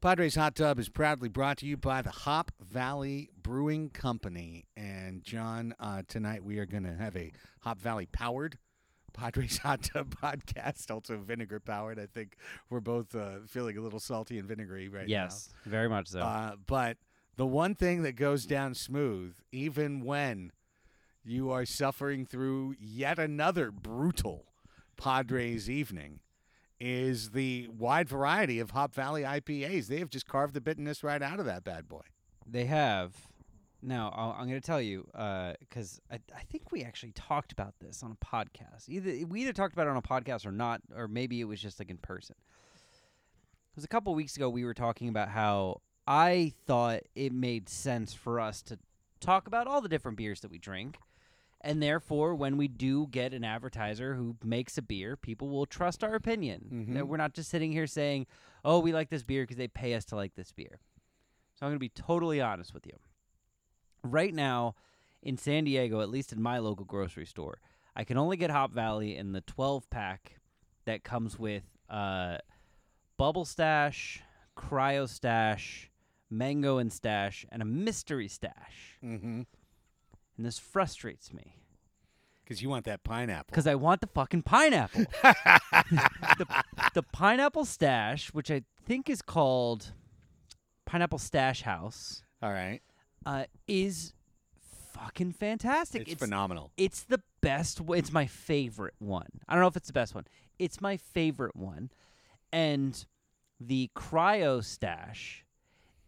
Padres Hot Tub is proudly brought to you by the Hop Valley Brewing Company. And John, uh, tonight we are going to have a Hop Valley powered Padres Hot Tub podcast, also vinegar powered. I think we're both uh, feeling a little salty and vinegary right yes, very much so. Uh, but the one thing that goes down smooth, even when you are suffering through yet another brutal Padres evening, is the wide variety of Hop Valley IPAs. They have just carved the bitterness right out of that bad boy. They have. Now I'll, I'm going to tell you uh, because I, I think we actually talked about this on a podcast. Either we either talked about it on a podcast or not, or maybe it was just like in person. It was a couple weeks ago. We were talking about how I thought it made sense for us to talk about all the different beers that we drink, and therefore, when we do get an advertiser who makes a beer, people will trust our opinion. Mhm. That we're not just sitting here saying, "Oh, we like this beer because they pay us to like this beer." So I'm going to be totally honest with you. Right now, in San Diego, at least in my local grocery store, I can only get Hop Valley in the 12 pack that comes with uh, Bubble Stash, Cryo Stash, Mango and Stash, and a Mystery Stash. Mm-hmm. And this frustrates me Because you want that pineapple. because I want the fucking pineapple. the, the pineapple stash, which I think is called Pineapple Stash House, All right. uh, is fucking fantastic. It's, phenomenal. It's the best. w- It's my favorite one. I don't know if it's the best one. It's my favorite one, and the cryo stash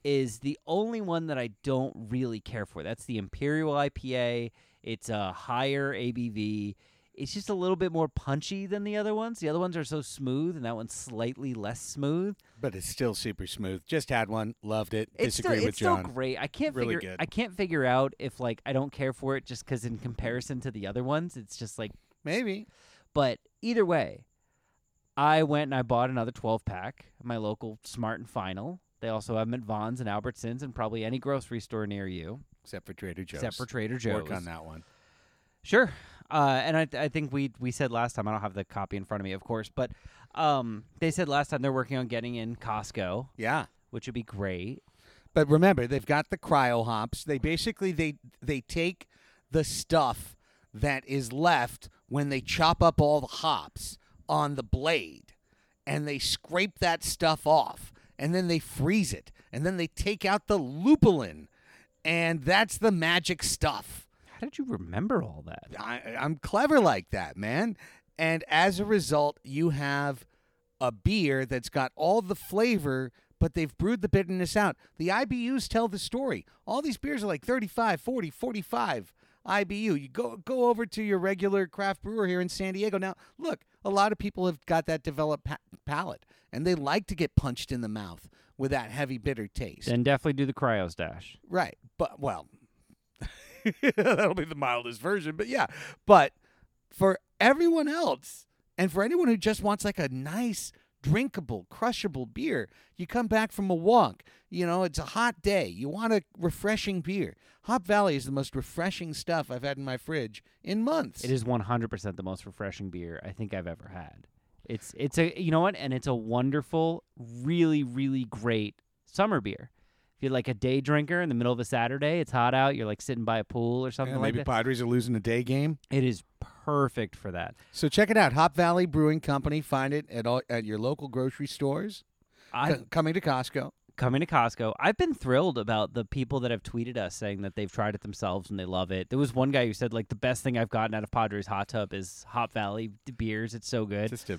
is the only one that I don't really care for. That's the Imperial IPA. It's a higher ABV. It's just a little bit more punchy than the other ones. The other ones are so smooth, and that one's slightly less smooth. But it's still super smooth. Just had one. Loved it. It's Disagree still, with it's John. still great. I can't Really figure. good. I can't figure out if like I don't care for it just because in comparison to the other ones, it's just like Maybe. But either way, I went and I bought another 12 pack at my local Smart and Final. They also have them at Vons and Albertsons and probably any grocery store near you, Except for Trader Joe's. except for Trader Joe's. Work on that one. Sure. Uh, and I, I think we we said last time I don't have the copy in front of me, of course, but um, they said last time they're working on getting in Costco, Yeah. which would be great. But remember, they've got the cryo hops. They basically they they take the stuff that is left when they chop up all the hops on the blade and they scrape that stuff off and then they freeze it and then they take out the lupulin and that's the magic stuff. How did you remember all that? I, I'm clever like that, man. And as a result, you have a beer that's got all the flavor, but they've brewed the bitterness out. The IBUs tell the story. All these beers are like 35, 40, 45 IBU. You go go over to your regular craft brewer here in San Diego. Now, look, a lot of people have got that developed pa- palate, and they like to get punched in the mouth with that heavy bitter taste. Then definitely do the cryo stash. Right. But well, that'll be the mildest version, but yeah. But for everyone else and for anyone who just wants like a nice drinkable, crushable beer. You come back from a walk, you know, it's a hot day. You want a refreshing beer. Hop Valley is the most refreshing stuff I've had in my fridge in months. It is 100% the most refreshing beer I think I've ever had. It's it's a you know what, and it's a wonderful, really really great summer beer. If you're like a day drinker in the middle of a Saturday, it's hot out, you're like sitting by a pool or something Yeah, like maybe that. Padres are losing a day game. It is perfect for that. So check it out, Hop Valley Brewing Company. Find it at all, at your local grocery stores. I coming to Costco. coming to Costco. I've been thrilled about the people that have tweeted us saying that they've tried it themselves and they love it. There was one guy who said like the best thing I've gotten out of Padres hot tub is Hop Valley beers. It's so good. Just a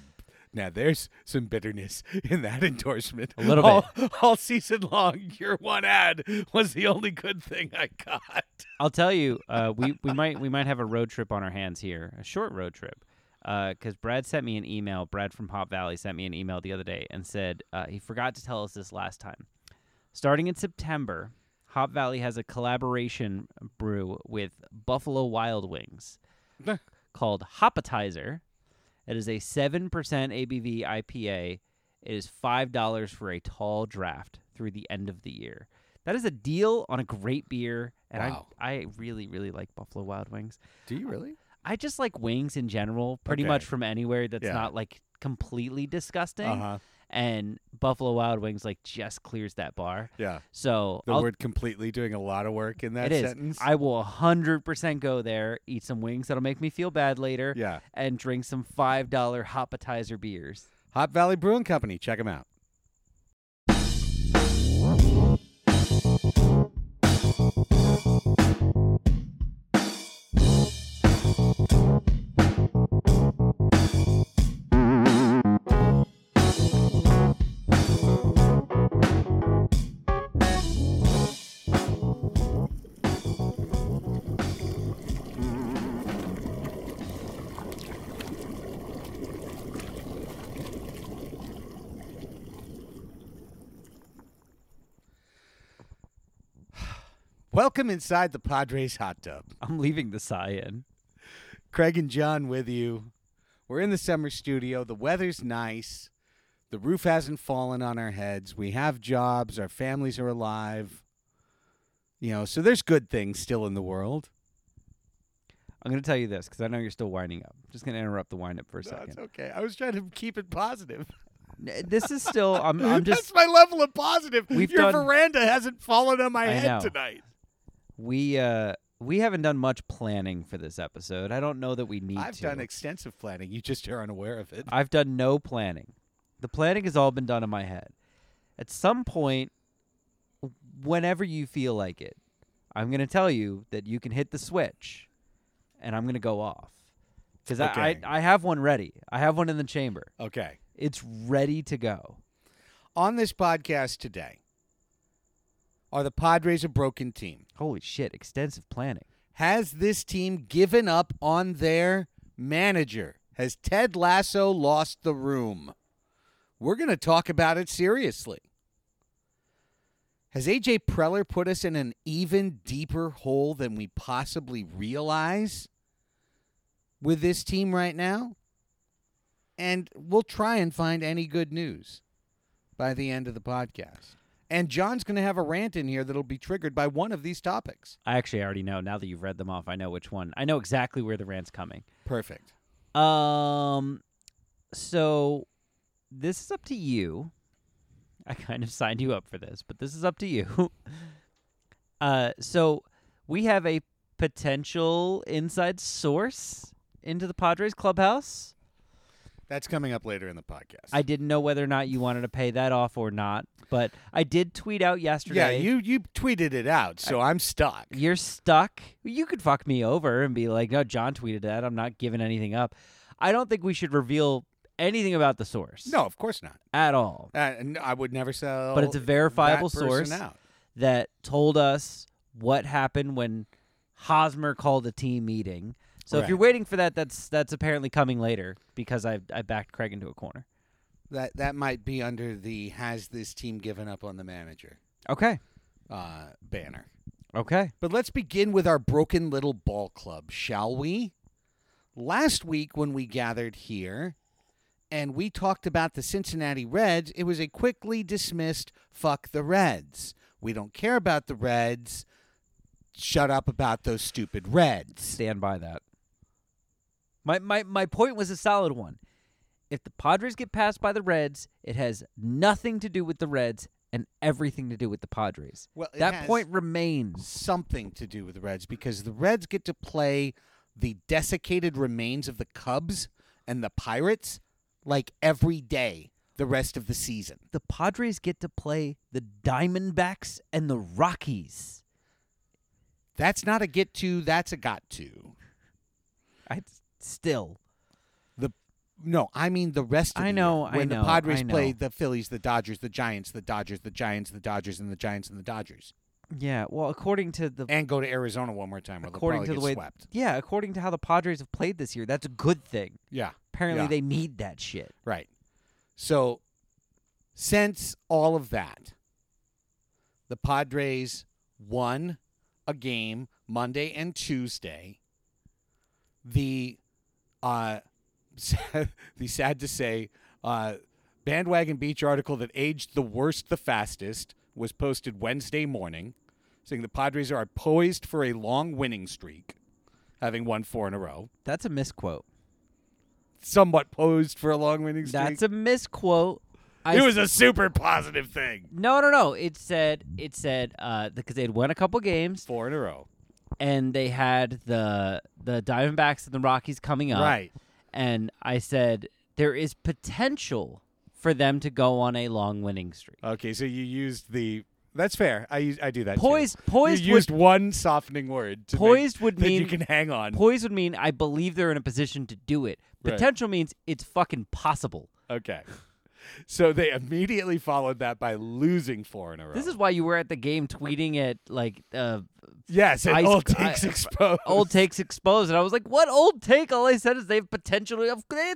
now, there's some bitterness in that endorsement. A little all, All season long, your one ad was the only good thing I got. I'll tell you, uh, we we might we might have a road trip on our hands here, a short road trip, because Brad sent me an email. Brad from Hop Valley sent me an email the other day and said uh, he forgot to tell us this last time. Starting in September, Hop Valley has a collaboration brew with Buffalo Wild Wings called Hoppetizer. It is a seven percent ABV IPA. It is five dollars for a tall draft through the end of the year. That is a deal on a great beer, and Wow. I I really really like Buffalo Wild Wings. Do you really? I just like wings in general, pretty Okay. much from anywhere that's Yeah. not like completely disgusting. huh. And Buffalo Wild Wings like just clears that bar. Yeah. So The I'll, word completely doing a lot of work in that it is. sentence. I will hundred percent go there, eat some wings that'll make me feel bad later, yeah. and drink some five dollar Hoppetizer beers. Hop Valley Brewing Company. Check them out. Welcome inside the Padres hot tub. I'm leaving the sigh in. Craig and John with you. We're in the summer studio. The weather's nice. The roof hasn't fallen on our heads. We have jobs. Our families are alive. You know, so there's good things still in the world. I'm gonna tell you this because I know you're still winding up. I'm just gonna interrupt the wind up for a second. That's okay. I was trying to keep it positive. This is still. I'm. I'm just. That's my level of positive. Your done- veranda hasn't fallen on my I head know. tonight. We uh. We haven't done much planning for this episode. I don't know that we need to I've to. done extensive planning. You just are unaware of it. I've done no planning. The planning has all been done in my head. At some point, whenever you feel like it, I'm going to tell you that you can hit the switch, and I'm going to go off because Okay. I, I I have one ready. I have one in the chamber. Okay. It's ready to go. On this podcast today, are the Padres a broken team? Holy shit! Extensive planning. Has this team given up on their manager? Has Ted Lasso lost the room? We're going to talk about it seriously. Has AJ Preller put us in an even deeper hole than we possibly realize with this team right now? And we'll try and find any good news by the end of the podcast. And John's going to have a rant in here that'll be triggered by one of these topics. I actually already know. Now that you've read them off, I know which one. I know exactly where the rant's coming. Perfect. Um, so this is up to you. I kind of signed you up for this, but this is up to you. uh, so we have a potential inside source into the Padres clubhouse. That's coming up later in the podcast. I didn't know whether or not you wanted to pay that off or not, but I did tweet out yesterday. yeah, you you tweeted it out, so I'm stuck. You're stuck. You could fuck me over and be like, "No, John tweeted that. I'm not giving anything up." I don't think we should reveal anything about the source. No, of course not. at all. Uh, I would never sell. But it's a verifiable source. Out. that told us what happened when Hosmer called a team meeting. So if you're waiting for that, that's that's apparently coming later because I I backed Craig into a corner. That that might be under the "Has this team given up on the manager?" Okay. uh, banner. Okay. But let's begin with our broken little ball club, shall we? Last week when we gathered here, and we talked about the Cincinnati Reds, it was a quickly dismissed fuck the Reds. We don't care about the Reds. Shut up about those stupid Reds. Stand by that. My my my point was a solid one. If the Padres get passed by the Reds, it has nothing to do with the Reds and everything to do with the Padres. Well, that point remains. something to do with the Reds because the Reds get to play the desiccated remains of the Cubs and the Pirates like every day the rest of the season. The Padres get to play the Diamondbacks and the Rockies. That's not a get to, that's a got to. I still The no, I mean the rest of I the know, year. I when know, the Padres I know. play the Phillies, the Dodgers, the Giants, the Dodgers, the Giants, the Dodgers, and the Giants and the Dodgers. yeah. Well, according to the And go to Arizona one more time or according to the way swept. yeah, according to how the Padres have played this year, that's a good thing. Yeah. Apparently, Yeah. they need that shit. Right. So, since all of that, the Padres won a game Monday and Tuesday. The, uh, the sad to say, uh, bandwagon beach article that aged the worst the fastest was posted Wednesday morning, saying the Padres are poised for a long winning streak, having won four in a row. That's a misquote. Somewhat posed for a long winning streak. That's a misquote. I it was a super positive thing. No, no, no. It said it said uh because they'd won a couple games Four in a row. And they had the the Diamondbacks and the Rockies coming up. Right. And I said there is potential for them to go on a long winning streak. Okay, so you used the. That's fair. I use, I do that. too. Poised poised You would, used one softening word. To make- poised would that you mean can hang on. poised would mean I believe they're in a position to do it. Right. Potential means it's fucking possible. okay. So they immediately followed that by losing four in a row. This is why you were at the game tweeting at like uh yes, ice- old takes I- exposed. old takes exposed and I was like, "What old take?" All I said is they have potentially. they,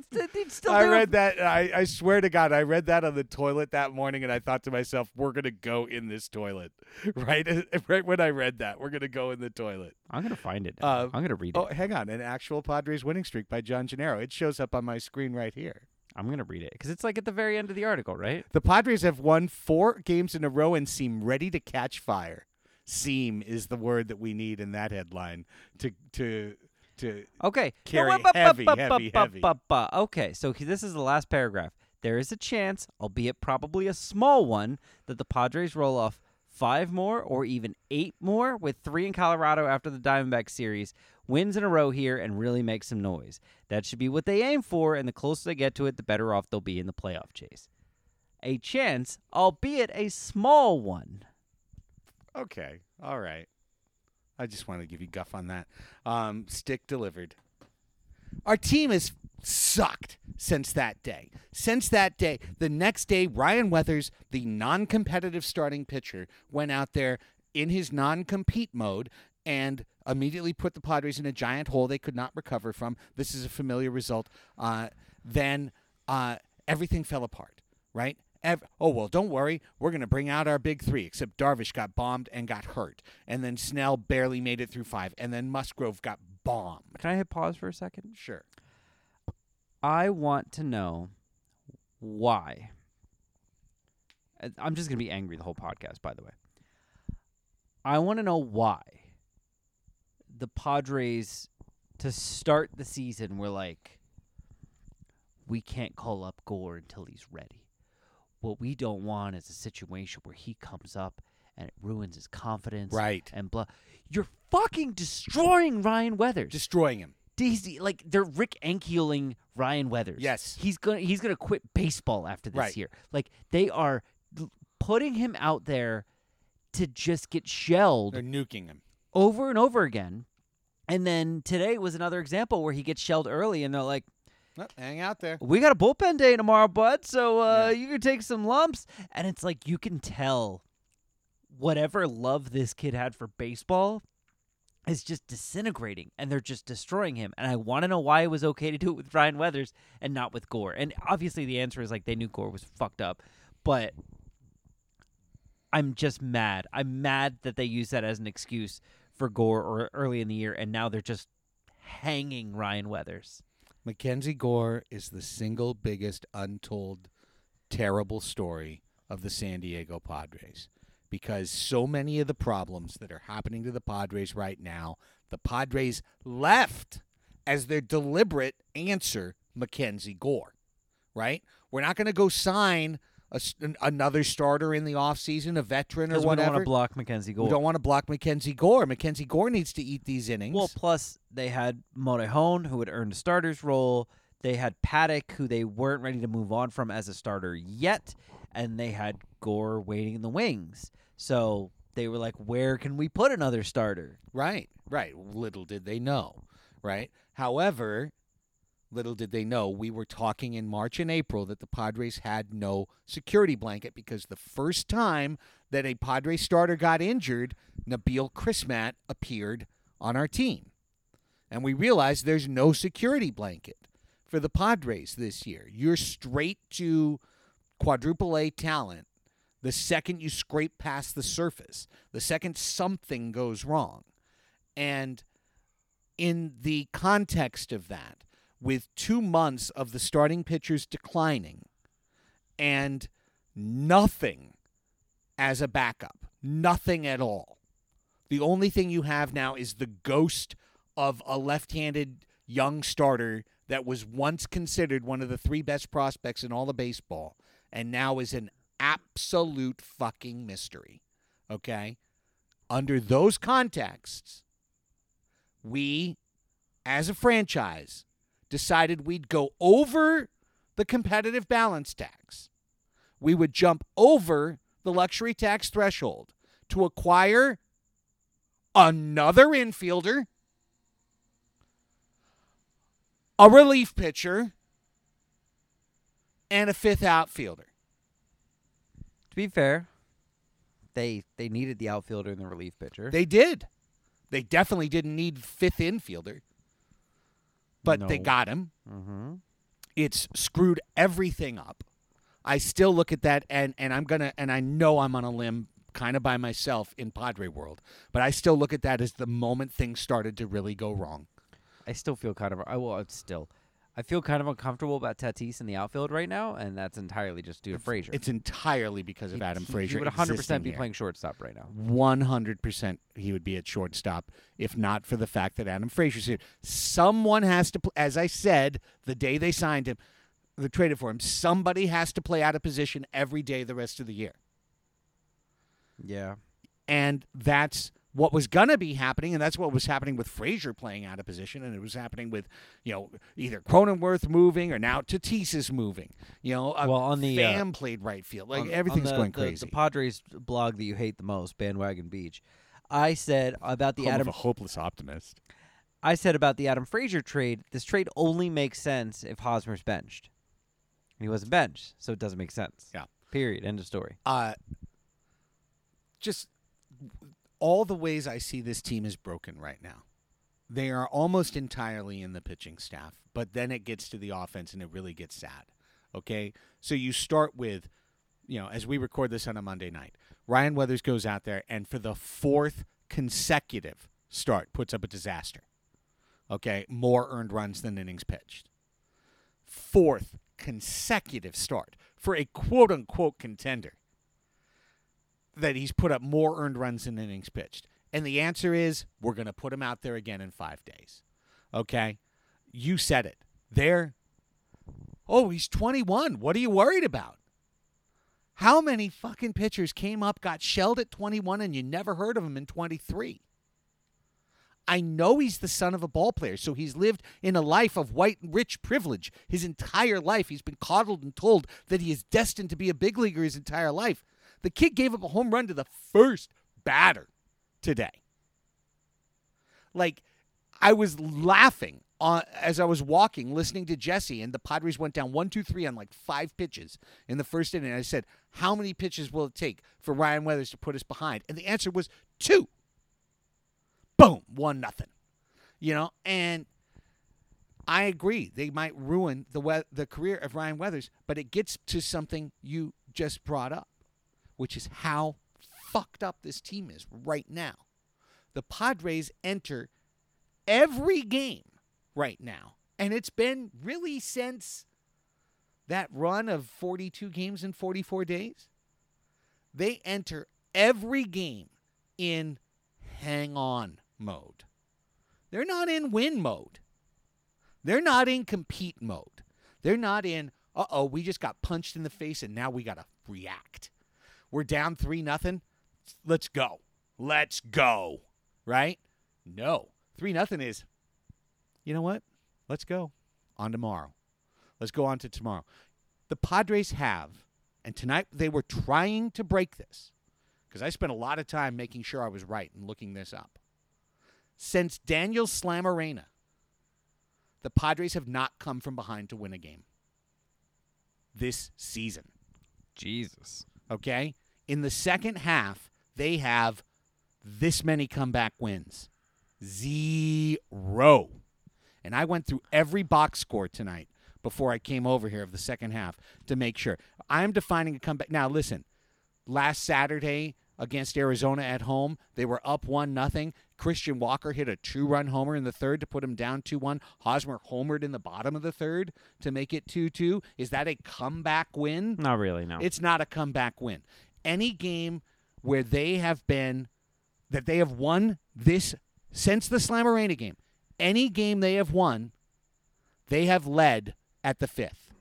still I read that. I, I swear to God, I read that on the toilet that morning, and I thought to myself, "We're gonna go in this toilet." Right, right when I read that, we're gonna go in the toilet. I'm going to find it. Uh, I'm going to read it. Oh, hang on, an actual Padres winning streak by John Gennaro. It shows up on my screen right here. I'm going to read it cuz it's like at the very end of the article, right? The Padres have won four games in a row and seem ready to catch fire. Seem is the word that we need in that headline to to to Okay. Carry No, bu- bu- heavy, bu- heavy, heavy. Okay, so this is the last paragraph. There is a chance, albeit probably a small one, that the Padres roll off five more or even eight more with three in Colorado after the Diamondback series, wins in a row here, and really make some noise. That should be what they aim for, and the closer they get to it, the better off they'll be in the playoff chase. A chance, albeit a small one. Okay, all right. I just wanted to give you guff on that. Um, stick delivered. Our team has sucked since that day. Since that day, the next day, Ryan Weathers, the non competitive starting pitcher, went out there in his non compete mode and immediately put the Padres in a giant hole they could not recover from. This is a familiar result. Uh, then uh, everything fell apart, right? Ev- oh, well, don't worry. We're going to bring out our big three, except Darvish got bombed and got hurt. And then Snell barely made it through five. And then Musgrove got bombed. Can I hit pause for a second? Sure. I want to know why. I'm just going to be angry the whole podcast, by the way. I want to know why the Padres, to start the season, were like, we can't call up Gore until he's ready. What we don't want is a situation where he comes up and it ruins his confidence. Right. And blah. You're fucking destroying Ryan Weathers. Destroying him. Daisy, like they're Rick Ankieling Ryan Weathers. Yes. he's gonna he's gonna quit baseball after this Right. year. Like they are putting him out there to just get shelled They're nuking him. Over and over again. And then today was another example where he gets shelled early, and they're like, hang out there. "We got a bullpen day tomorrow, bud. So uh, Yeah. you can take some lumps." And it's like you can tell whatever love this kid had for baseball is just disintegrating and they're just destroying him. And I want to know why it was okay to do it with Ryan Weathers and not with Gore. And obviously the answer is like they knew Gore was fucked up, but I'm just mad. I'm mad that they use that as an excuse for Gore or early in the year and now they're just hanging Ryan Weathers. Mackenzie Gore is the single biggest untold terrible story of the San Diego Padres because so many of the problems that are happening to the Padres right now, the Padres left as their deliberate answer Mackenzie Gore, right? We're not going to go sign a another starter in the offseason, a veteran or Because we don't want to block Mackenzie Gore. We don't want to block Mackenzie Gore. Mackenzie Gore needs to eat these innings. Well, plus they had Morejon, who had earned a starter's role. They had Paddock, who they weren't ready to move on from as a starter yet, and they had Gore waiting in the wings. So they were like, "Where can we put another starter?" Right, right. Little did they know, right? However, little did they know we were talking in March and April that the Padres had no security blanket because the first time that a Padres starter got injured, Nabil Crismatt appeared on our team. And we realized there's no security blanket for the Padres this year. You're straight to quadruple A talent the second you scrape past the surface, the second something goes wrong. And in the context of that, with two months of the starting pitchers declining and nothing as a backup, nothing at all. The only thing you have now is the ghost of a left handed young starter that was once considered one of the three best prospects in all of baseball and now is an absolute fucking mystery. Okay? Under those contexts, we, as a franchise, decided we'd go over the competitive balance tax. We would jump over the luxury tax threshold to acquire another infielder, a relief pitcher, and a fifth outfielder. To be fair, they they needed the outfielder and the relief pitcher. They did. They definitely didn't need fifth infielder, but they got him. mm-hmm. It's screwed everything up. I still look at that and and I'm gonna and I know I'm on a limb kind of by myself in Padre world, but I still look at that as the moment things started to really go wrong. I still feel kind of I will it's still I feel kind of uncomfortable about Tatis in the outfield right now, and that's entirely just due to Frazier. It's entirely because of He- Adam he- Frazier. He would 100% be here. playing shortstop right now. 100% he would be at shortstop if not for the fact that Adam Frazier's here. Someone has to, as I said, the day they signed him, they traded for him, somebody has to play out of position every day the rest of the year. Yeah. And that's what was going to be happening, and that's what was happening with Frazier playing out of position, and it was happening with, you know, either Cronenworth moving or now Tatis is moving. You know, uh, Well, on the, uh, played right field. Like on- on everything's the- going the- crazy. The Padres blog that you hate the most, Bandwagon Beach. I said about the Home of Adam a hopeless optimist. I said about the Adam Frazier trade, this trade only makes sense if Hosmer's benched. And he wasn't benched, so it doesn't make sense. Yeah. Period. End of story. uh, just all the ways I see this team is broken right now. They are almost entirely in the pitching staff, but then it gets to the offense and it really gets sad. Okay? So you start with, you know, as we record this on a Monday night, Ryan Weathers goes out there and for the fourth consecutive start puts up a disaster. Okay? More earned runs than innings pitched. Fourth consecutive start for a quote unquote contender that he's put up more earned runs than innings pitched? And the answer is we're going to put him out there again in five days. Okay? You said it. There. Oh, he's 21. What are you worried about? How many fucking pitchers came up, got shelled at 21, and you never heard of him in 23? I know he's the son of a ball player, so he's lived in a life of white rich privilege his entire life. He's been coddled and told that he is destined to be a big leaguer his entire life. The kid gave up a home run to the first batter today. Like, I was laughing on, as I was walking, listening to Jesse, and the Padres went down one, two, three on like five pitches in the first inning. I said, How many pitches will it take for Ryan Weathers to put us behind? And the answer was two. Boom, one nothing. You know, and I agree. They might ruin the we- the career of Ryan Weathers, but it gets to something you just brought up, which is how fucked up this team is right now. The Padres enter every game right now And it's been really since that run of 42 games in 44 days. They enter every game in hang on mode. They're not in win mode. They're not in compete mode. They're not in, uh oh, we just got punched in the face and now we got to react. We're down 3 nothing. Let's go. Let's go. Right? No. 3 nothing is, you know what? Let's go on tomorrow. Let's go on to tomorrow. The Padres have, and tonight they were trying to break this because I spent a lot of time making sure I was right and looking this up. Since Daniel Slamarena, the Padres have not come from behind to win a game this season. Jesus. Okay? In the second half, they have this many comeback wins zero. And I went through every box score tonight before I came over here of the second half to make sure. I'm defining a comeback. Now, listen, last Saturday against Arizona at home, they were up 1 nothing. Christian Walker hit a two run homer in the third to put him down 2 1. Hosmer homered in the bottom of the third to make it 2 2. Is that a comeback win? Not really, no. It's not a comeback win. Any game where they have been, that they have won this since the Slammerena game, any game they have won, they have led at the fifth.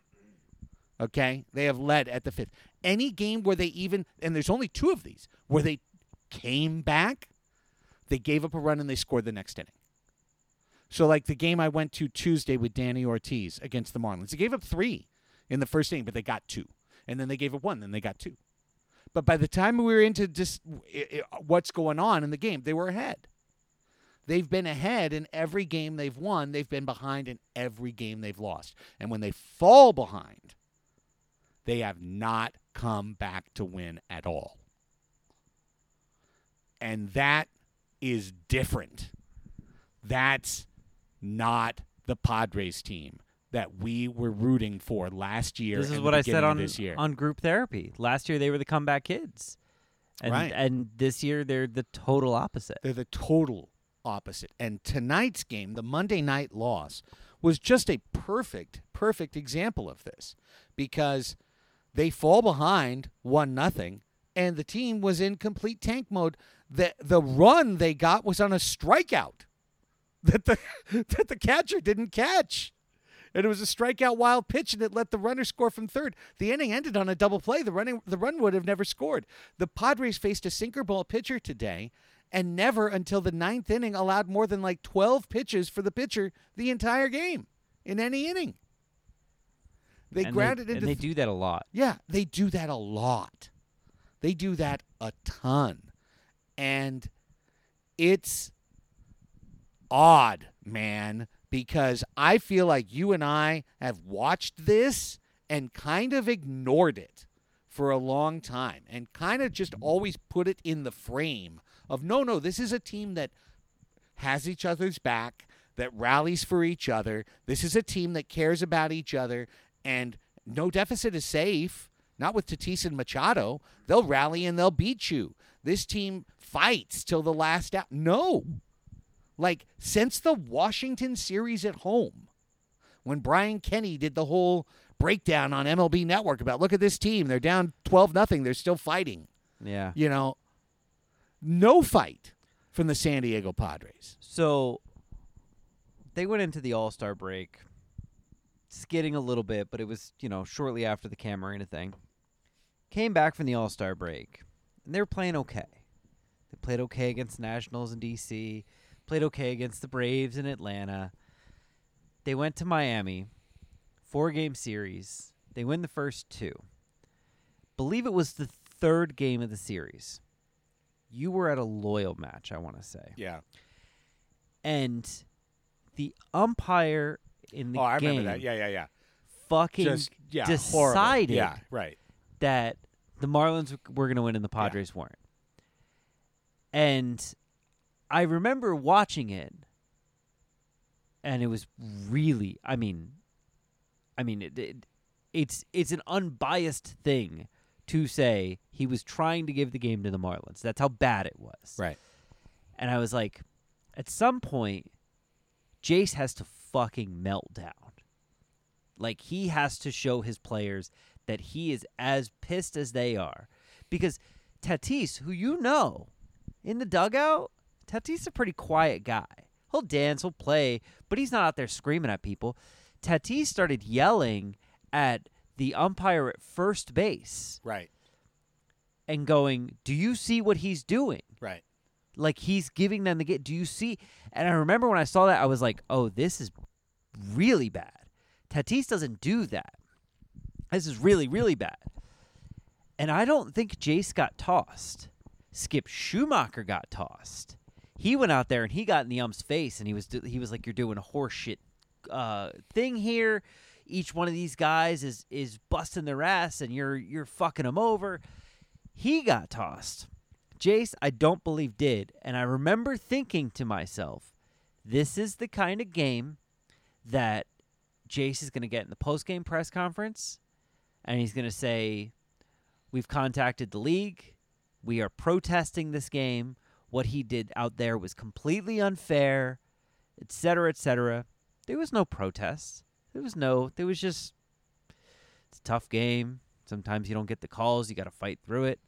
Okay? They have led at the fifth. Any game where they even, and there's only two of these, where they came back, they gave up a run and they scored the next inning. So, like the game I went to Tuesday with Danny Ortiz against the Marlins, they gave up three in the first inning, but they got two. And then they gave up one, then they got two. But by the time we were into just what's going on in the game, they were ahead. They've been ahead in every game they've won. They've been behind in every game they've lost. And when they fall behind, they have not come back to win at all. And that is different. That's not the Padres team that we were rooting for last year. This is what I said on this year. on group therapy. Last year they were the comeback kids. And Right. and this year they're the total opposite. They're the total opposite. And tonight's game, the Monday night loss, was just a perfect, perfect example of this because they fall behind one nothing, and the team was in complete tank mode. The the run they got was on a strikeout that the that the catcher didn't catch. And it was a strikeout wild pitch, and it let the runner score from third. The inning ended on a double play. The running the run would have never scored. The Padres faced a sinker ball pitcher today, and never until the ninth inning allowed more than like twelve pitches for the pitcher the entire game in any inning. They and grounded they, into and they th- do that a lot. yeah, they do that a lot. They do that a ton. And it's odd, man, because I feel like you and I have watched this and kind of ignored it for a long time and kind of just always put it in the frame of no, no, this is a team that has each other's back, that rallies for each other. This is a team that cares about each other, and no deficit is safe. Not with Tatis and Machado. They'll rally and they'll beat you. This team fights till the last out. No. Like, since the Washington series at home, when Brian Kenny did the whole breakdown on MLB Network about look at this team, they're down 12 nothing, they're still fighting. Yeah. You know, no fight from the San Diego Padres. So they went into the All Star break skidding a little bit, but it was, you know, shortly after the Camarena thing. Came back from the All Star break, and they were playing okay. They played okay against Nationals in D.C., played okay against the Braves in Atlanta. They went to Miami, four game series. They win the first two. Believe it was the third game of the series. You were at a loyal match, I want to say Yeah. and the umpire in the oh, I game remember that. Yeah, yeah, yeah. fucking Just yeah, horrible. decided Yeah, right. that the Marlins were going to win and the Padres weren't. And I remember watching it and it was really I mean I mean it, it, it's it's an unbiased thing to say he was trying to give the game to the Marlins. That's how bad it was. Right. And I was like, at some point, Jayce has to fucking meltdown. Like he has to show his players that he is as pissed as they are. Because Tatis, who you know, in the dugout, Tatis is a pretty quiet guy. He'll dance, he'll play, but he's not out there screaming at people. Tatis started yelling at the umpire at first base Right. and going, "Do you see what he's doing?" Right. Like he's giving them the get. Do you see? And I remember when I saw that, I was like, "Oh, this is really bad." Tatis doesn't do that. This is really, really bad. And I don't think Jayce got tossed. Skip Schumacher got tossed. He went out there and he got in the ump's face, and he was he was like, "You're doing a horseshit uh, thing here. Each one of these guys is is busting their ass, and you're you're fucking them over." He got tossed. Jayce, I don't believe did, and I remember thinking to myself, "This is the kind of game that Jayce is going to get in the post game press conference, and he's going to say." We've contacted the league. We are protesting this game. What he did out there was completely unfair, et cetera, et cetera. There was no protest. There was no, there was just, it's a tough game. Sometimes you don't get the calls. You got to fight through it.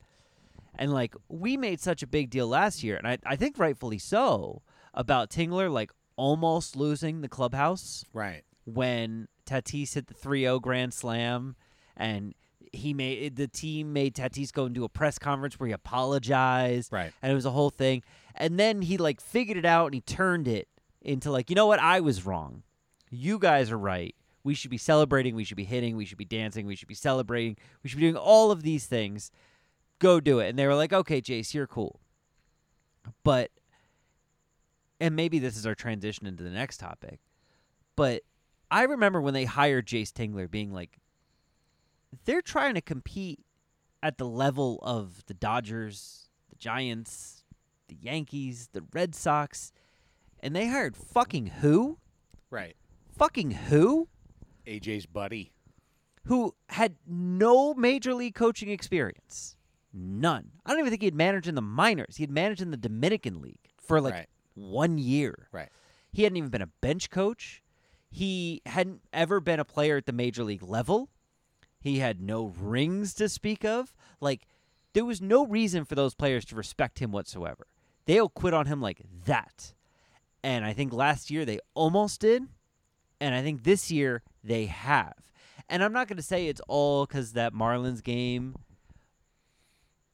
And like, we made such a big deal last year, and I, I think rightfully so, about Tingler like almost losing the clubhouse Right. when Tatis hit the 3-0 grand slam and he made the team made Tatis go and do a press conference where he apologized. Right. and it was a whole thing. And then he like figured it out and he turned it into like you know what? I was wrong. You guys are right. We should be celebrating. We should be hitting. We should be dancing. We should be celebrating. We should be doing all of these things. Go do it. And they were like okay Jayce you're cool. But and maybe this is our transition into the next topic but I remember when they hired Jayce Tingler being like, they're trying to compete at the level of the Dodgers, the Giants, the Yankees, the Red Sox, and they hired fucking who? Right. Fucking who? AJ's buddy. Who had no major league coaching experience. None. I don't even think he had managed in the minors. He had managed in the Dominican League for like Right. One year. Right. He hadn't even been a bench coach. He hadn't ever been a player at the major league level. He had no rings to speak of. Like, there was no reason for those players to respect him whatsoever. They'll quit on him like that. And I think last year they almost did. And I think this year they have. And I'm not going to say it's all because that Marlins game,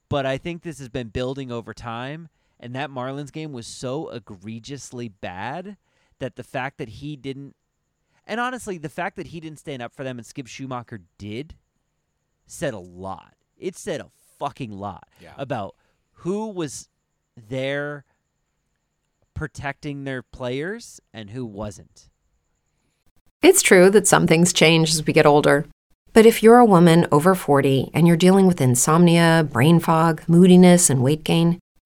but I think this has been building over time. And that Marlins game was so egregiously bad that the fact that he didn't, and honestly, the fact that he didn't stand up for them and Skip Schumacher did, said a lot. It said a fucking lot Yeah. about who was there protecting their players and who wasn't. It's true that some things change as we get older. But if you're a woman over 40 and you're dealing with insomnia, brain fog, moodiness, and weight gain,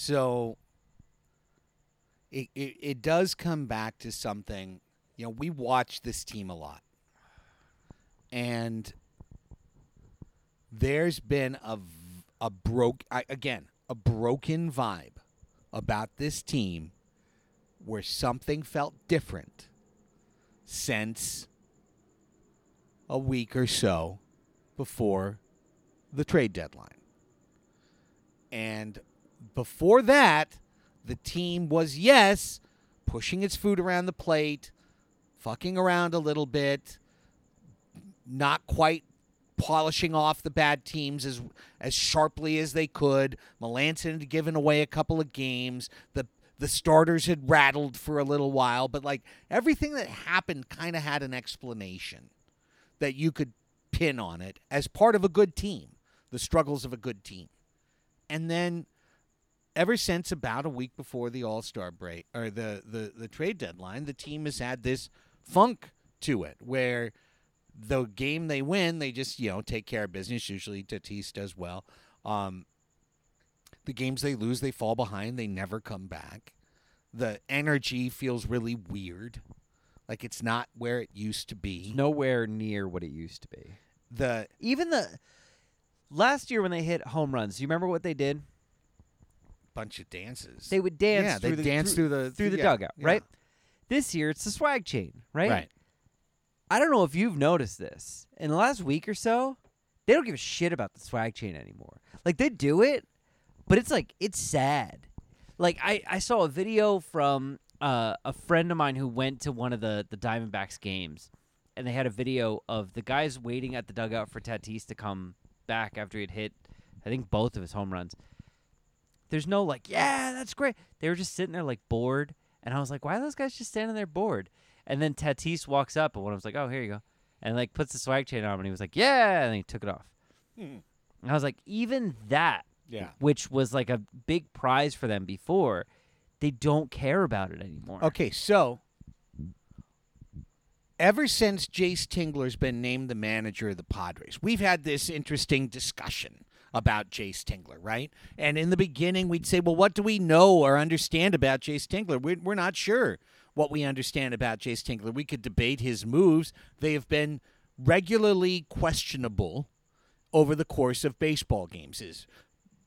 So it, it it does come back to something. You know, we watch this team a lot, and there's been a, a broke again a broken vibe about this team where something felt different since a week or so before the trade deadline. And before that, the team was, yes, pushing its food around the plate, fucking around a little bit, not quite polishing off the bad teams as as sharply as they could. Melancon had given away a couple of games. The the starters had rattled for a little while, but like everything that happened kind of had an explanation that you could pin on it as part of a good team, the struggles of a good team. And then ever since about a week before the All-Star break or the the the trade deadline, the team has had this funk to it where the game they win, they just, you know, take care of business. Usually Tatis does well. Um, the games they lose, they fall behind. They never come back. The energy feels really weird. Like it's not where it used to be. It's nowhere near what it used to be. The Even the last year when they hit home runs, do you remember what they did? Bunch of dances. They would dance yeah, through they the dance through, through the through the yeah, dugout, yeah. right? This year it's the swag chain, right? Right. I don't know if you've noticed this. In the last week or so, they don't give a shit about the swag chain anymore. Like they do it, but it's like it's sad. Like I, I saw a video from uh, a friend of mine who went to one of the the Diamondbacks games, and they had a video of the guys waiting at the dugout for Tatis to come back after he'd hit, I think both of his home runs. There's no like, yeah, that's great. They were just sitting there like bored, and I was like, why are those guys just standing there bored? And then Tatis walks up, and one was like, oh, here you go, and like puts the swag chain on, him, and he was like, yeah, and he took it off. Hmm. And I was like, even that, Yeah. which was like a big prize for them before, they don't care about it anymore. Okay, so ever since Jayce Tingler's been named the manager of the Padres, we've had this interesting discussion about Jayce Tingler, right? And in the beginning, we'd say, well, what do we know or understand about Jayce Tingler? We're, we're not sure what we understand about Jayce Tingler. We could debate his moves. They have been regularly questionable over the course of baseball games. His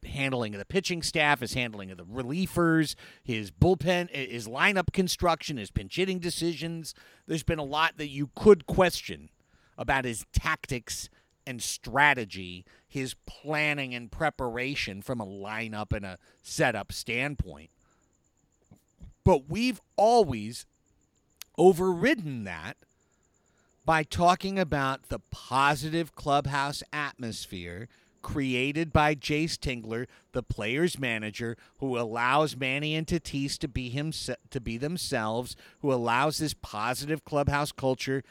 handling of the pitching staff, his handling of the reliefers, his bullpen, his lineup construction, his pinch hitting decisions. There's been a lot that you could question about his tactics and strategy, his planning and preparation from a lineup and a setup standpoint. But we've always overridden that by talking about the positive clubhouse atmosphere created by Jayce Tingler, the player's manager, who allows Manny and Tatis to be him to be themselves, who allows this positive clubhouse culture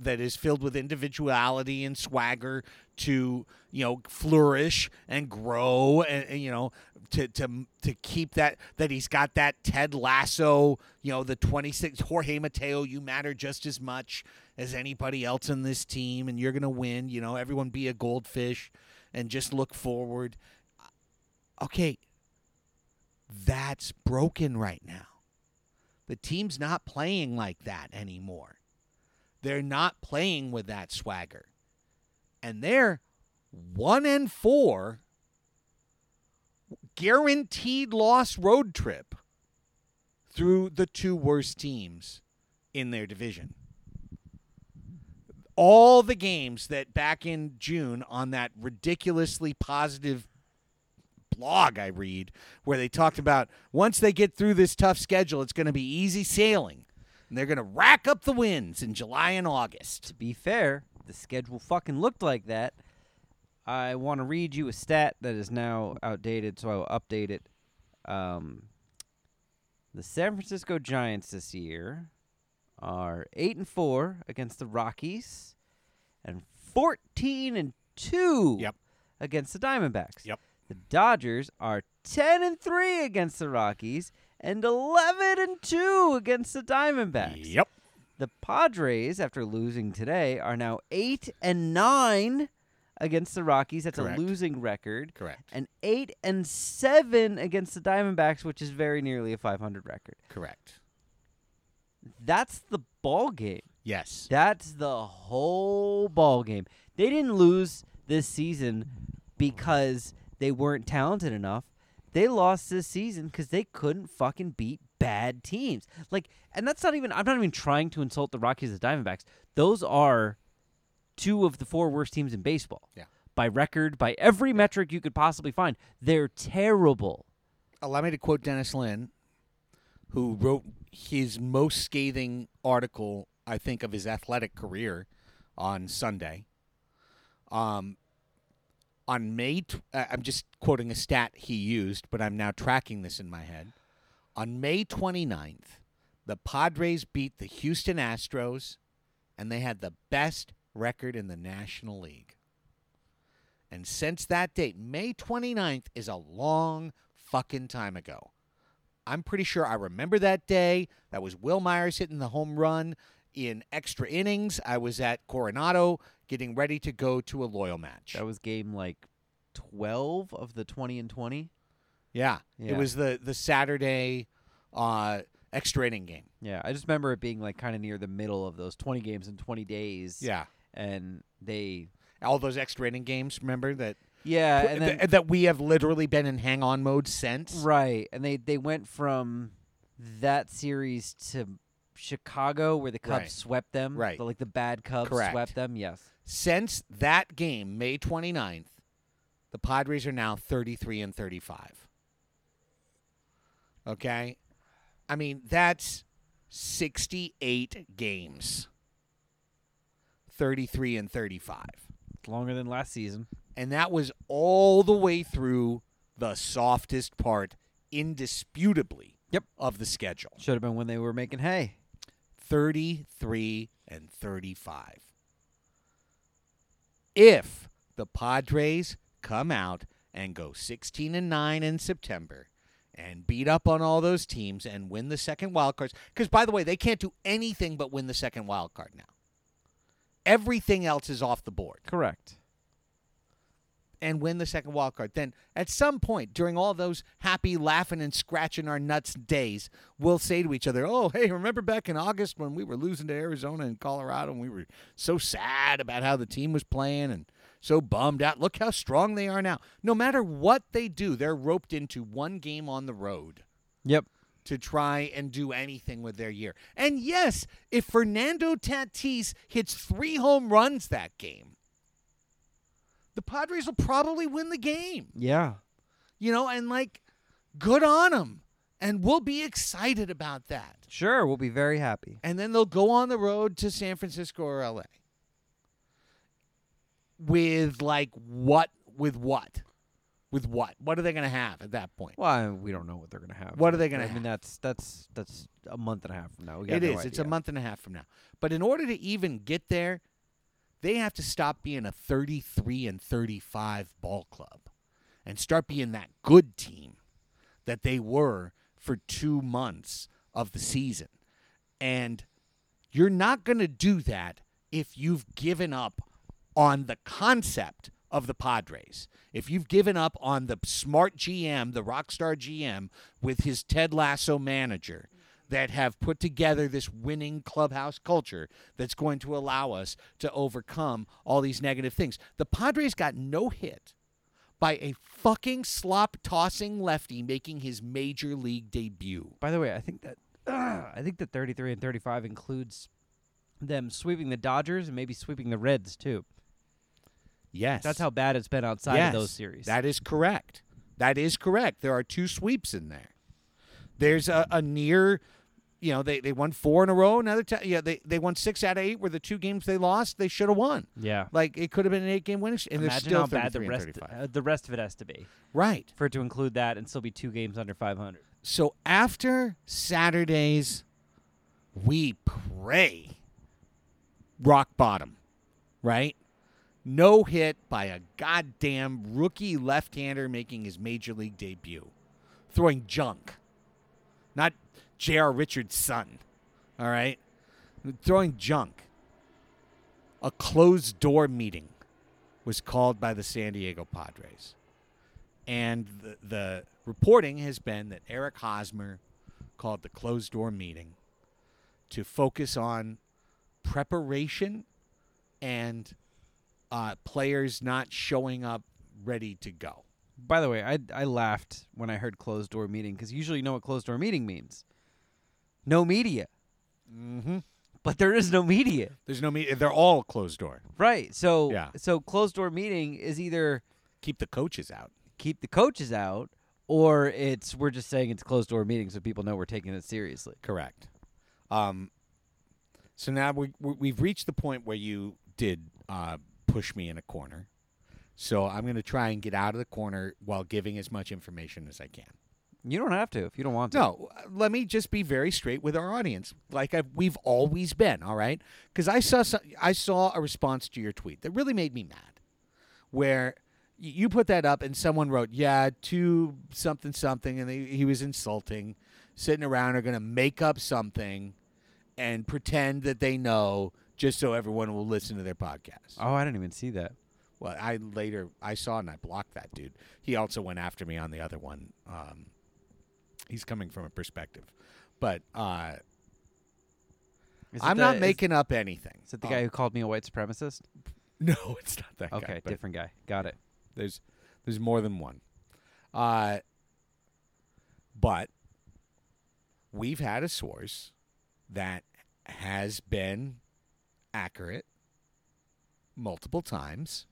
that is filled with individuality and swagger to you know flourish and grow and, and, you know to to to keep that that he's got that Ted Lasso you know the 26 Jorge Mateo you matter just as much as anybody else in this team and you're going to win you know everyone be a goldfish and just look forward. Okay that's broken right now. The team's not playing like that anymore they're not playing with that swagger. And they're one and four guaranteed loss road trip through the two worst teams in their division. All the games that back in June on that ridiculously positive blog I read where they talked about once they get through this tough schedule, it's going to be easy sailing. And they're going to rack up the wins in July and August. To be fair, the schedule fucking looked like that. I want to read you a stat that is now outdated, so I will update it. Um, the San Francisco Giants this year are eight and four against the Rockies, and fourteen and two Yep. against the Diamondbacks. Yep. The Dodgers are ten and three against the Rockies and eleven and two against the Diamondbacks. Yep. The Padres, after losing today, are now eight and nine against the Rockies. That's Correct. a losing record. Correct. And eight and seven against the Diamondbacks, which is very nearly a 500 record. Correct. That's the ball game. Yes. That's the whole ball game. They didn't lose this season because they weren't talented enough. They lost this season because they couldn't fucking beat bad teams. Like, and that's not even. I'm not even trying to insult the Rockies and the Diamondbacks. Those are two of the four worst teams in baseball. Yeah. By record, by every metric you could possibly find, they're terrible. Allow me to quote Dennis Lin, who wrote his most scathing article, I think, of his athletic career on Sunday. Um, on May, uh, I'm just quoting a stat he used, but I'm now tracking this in my head. On May 29th, the Padres beat the Houston Astros, and they had the best record in the National League. And since that date, May 29th is a long fucking time ago. I'm pretty sure I remember that day. That was Wil Myers hitting the home run in extra innings. I was at Coronado getting ready to go to a loyal match. That was game like 12 of the 20 and 20. yeah, Yeah. it was the the Saturday uh, extra inning game. Yeah, I just remember it being like kind of near the middle of those 20 games in 20 days. Yeah, And they all those extra inning games. Remember that Yeah, and then th- that we have literally been in hang on mode since. right, and they they went from that series to Chicago where the Cubs Right. swept them. Right. The, like the bad Cubs Correct. swept them. Yes. Since that game, May 29th, the Padres are now 33 and 35. Okay? I mean, that's 68 games. 33 and 35. It's longer than last season. And that was all the way through the softest part, indisputably, Yep. of the schedule. Should have been when they were making hay. 33 and 35. If the Padres come out and go 16 and 9 in September and beat up on all those teams and win the second wild cards cuz by the way, they can't do anything but win the second wild card now. Everything else is off the board Correct. And win the second wild card, then at some point during all those happy laughing and scratching our nuts days, we'll say to each other, "Oh, hey, remember back in August when we were losing to Arizona and Colorado and we were so sad about how the team was playing and so bummed out. Look how strong they are now. No matter what they do, they're roped into one game on the road." Yep. to try and do anything with their year. And yes, if Fernando Tatis hits three home runs that game, the Padres will probably win the game. Yeah. You know, and like, good on them. And we'll be excited about that. Sure, we'll be very happy. And then they'll go on the road to San Francisco or LA. With like what? With what? With what? What are they going to have at that point? Well, I- we don't know what they're gonna have. What are they gonna I mean, that's that's that's a month and a half from now. We got It no is. It's a month and a half from now. But in order to even get there, they have to stop being a 33 and 35 ball club and start being that good team that they were for two months of the season. And you're not going to do that if you've given up on the concept of the Padres. If you've given up on the smart GM, the rockstar GM, with his Ted Lasso manager that have put together this winning clubhouse culture that's going to allow us to overcome all these negative things. The Padres got no hit by a fucking slop tossing lefty making his major league debut. By the way, I think that I think that 33 and 35 includes them sweeping the Dodgers and maybe sweeping the Reds too. Yes. That's how bad it's been outside yes, of those series. That is correct. That is correct. There are two sweeps in there. There's a, a near, you know, they, they won four in a row. Another time, yeah, they, they won six out of eight. Were the two games they lost, they should have won. yeah. Like it could have been an eight game winning, and they're Imagine still how bad the rest 35. uh, the rest of it has to be Right. for it to include that and still be two games under 500. So after Saturday's, we pray Rock bottom, right? No hit by a goddamn rookie left-hander making his major league debut, throwing junk. Not J.R. Richards' son. All right, throwing junk. A closed door meeting was called by the San Diego Padres. And the, the reporting has been that Eric Hosmer called the closed door meeting to focus on preparation and uh, players not showing up ready to go. By the way, I I laughed when I heard closed door meeting because usually you know what closed door meeting means. No media, Mm-hmm. but there is no media, There's no media. They're all closed door. right? So Yeah. so closed door meeting is either Keep the coaches out. keep the coaches out or it's we're just saying it's closed door meeting so people know we're taking it seriously. Correct. Um, so now we, we we've reached the point where you did uh, push me in a corner. So I'm going to try and get out of the corner while giving as much information as I can. You don't have to if you don't want to. No, uh, let me just be very straight with our audience, like I've, we've always been. All right, because I saw some, I saw a response to your tweet that really made me mad, where you put that up and someone wrote, "Yeah, to something something," and they, he was insulting. Sitting around are going to make up something and pretend that they know just so everyone will listen to their podcast. Oh, I didn't even see that. Well, I later I saw and I blocked that dude. He also went after me on the other one. Um, he's coming from a perspective, but uh, I'm the- not is- making up anything. Is it the Um, guy who called me a white supremacist? No, it's not that Okay, guy. but different guy. Got it. There's there's more than one. Uh, but we've had a source that has been accurate multiple times.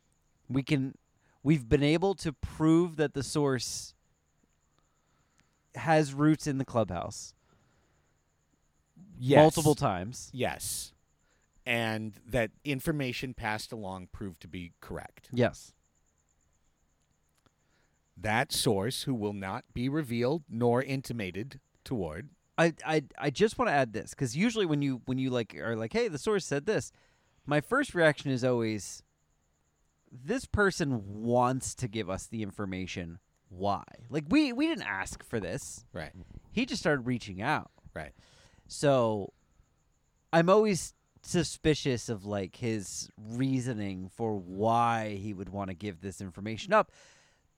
We can we've been able to prove that the source has roots in the clubhouse Yes. multiple times. Yes. And that information passed along proved to be correct. Yes. That source, who will not be revealed nor intimated toward, I I I just want to add this cuz usually when you when you like are like hey the source said this my first reaction is always this person wants to give us the information why like we we didn't ask for this right, he just started reaching out right, So I'm always suspicious of like his reasoning for why he would want to give this information up.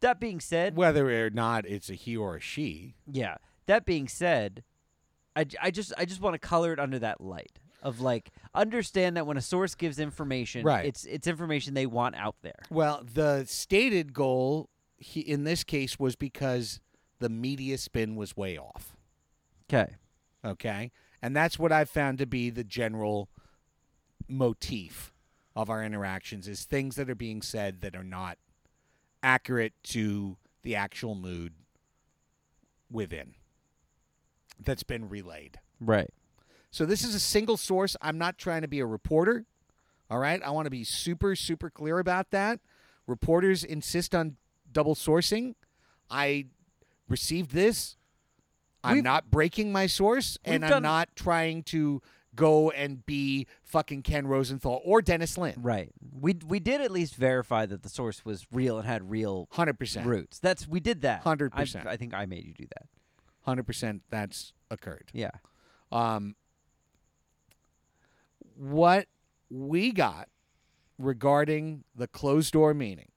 That being said, whether or not it's a he or a she, yeah. That being said, I, I just I just want to color it under that light of like understand that when a source gives information, Right. it's it's information they want out there. well, the stated goal he, in this case was because the media spin was way off. Okay. Okay, and that's what I've found to be the general motif of our interactions is things that are being said that are not accurate to the actual mood within that's been relayed. Right. So this is a single source. I'm not trying to be a reporter. All right. I want to be super, super clear about that. Reporters insist on double sourcing. I received this. I'm We've- not breaking my source, and I'm done- not trying to go and be fucking Ken Rosenthal or Dennis Lin. Right. We we did at least verify that the source was real and had real 100%. roots. That's we did that. 100%. I, I think I made you do that. 100% that's occurred. Yeah. Um, what we got regarding the closed door meeting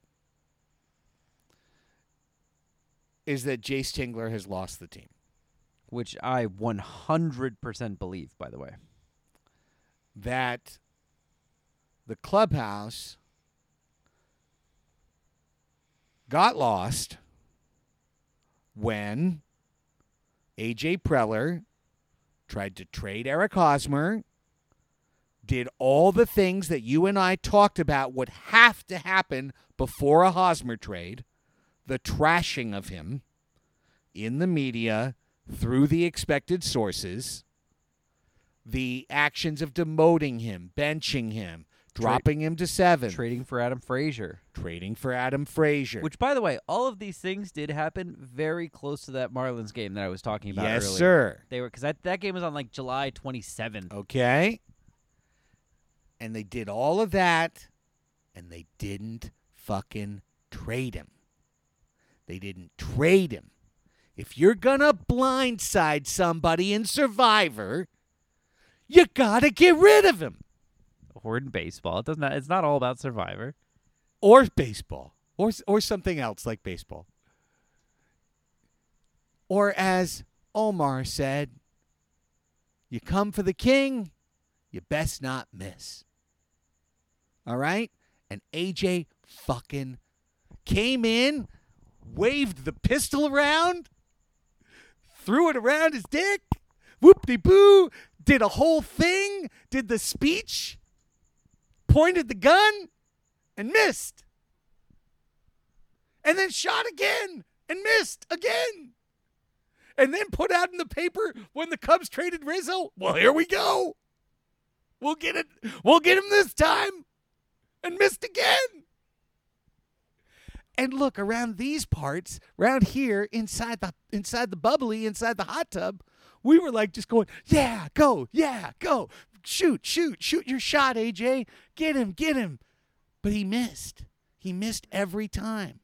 is that Jayce Tingler has lost the team. which I 100% believe, by the way. That the clubhouse got lost when AJ Preller tried to trade Eric Hosmer, did all the things that you and I talked about would have to happen before a Hosmer trade, the trashing of him in the media through the expected sources, the actions of demoting him, benching him, dropping him to seven, Trading for Adam Frazier. trading for Adam Frazier. Which, by the way, all of these things did happen very close to that Marlins game that I was talking about yes, earlier. sir. They were because that, that game was on like July 27th. Okay. And they did all of that, and they didn't fucking trade him. They didn't trade him. If you're gonna blindside somebody in Survivor, you gotta get rid of him. Or in baseball, it doesn't. It's not all about Survivor. Or baseball. Or or something else like baseball. Or as Omar said, you come for the king, you best not miss. All right? And AJ fucking came in, waved the pistol around, threw it around his dick, whoop de boo, did a whole thing, did the speech, pointed the gun, and missed. And then shot again and missed again. And then put out in the paper when the Cubs traded Rizzo. Well, here we go. We'll get it. We'll get him this time. And missed again. And look around these parts, around here, inside the inside the bubbly, inside the hot tub, we were like just going, yeah, go, yeah, go, shoot, shoot, shoot your shot, AJ, get him, get him. But he missed. He missed every time,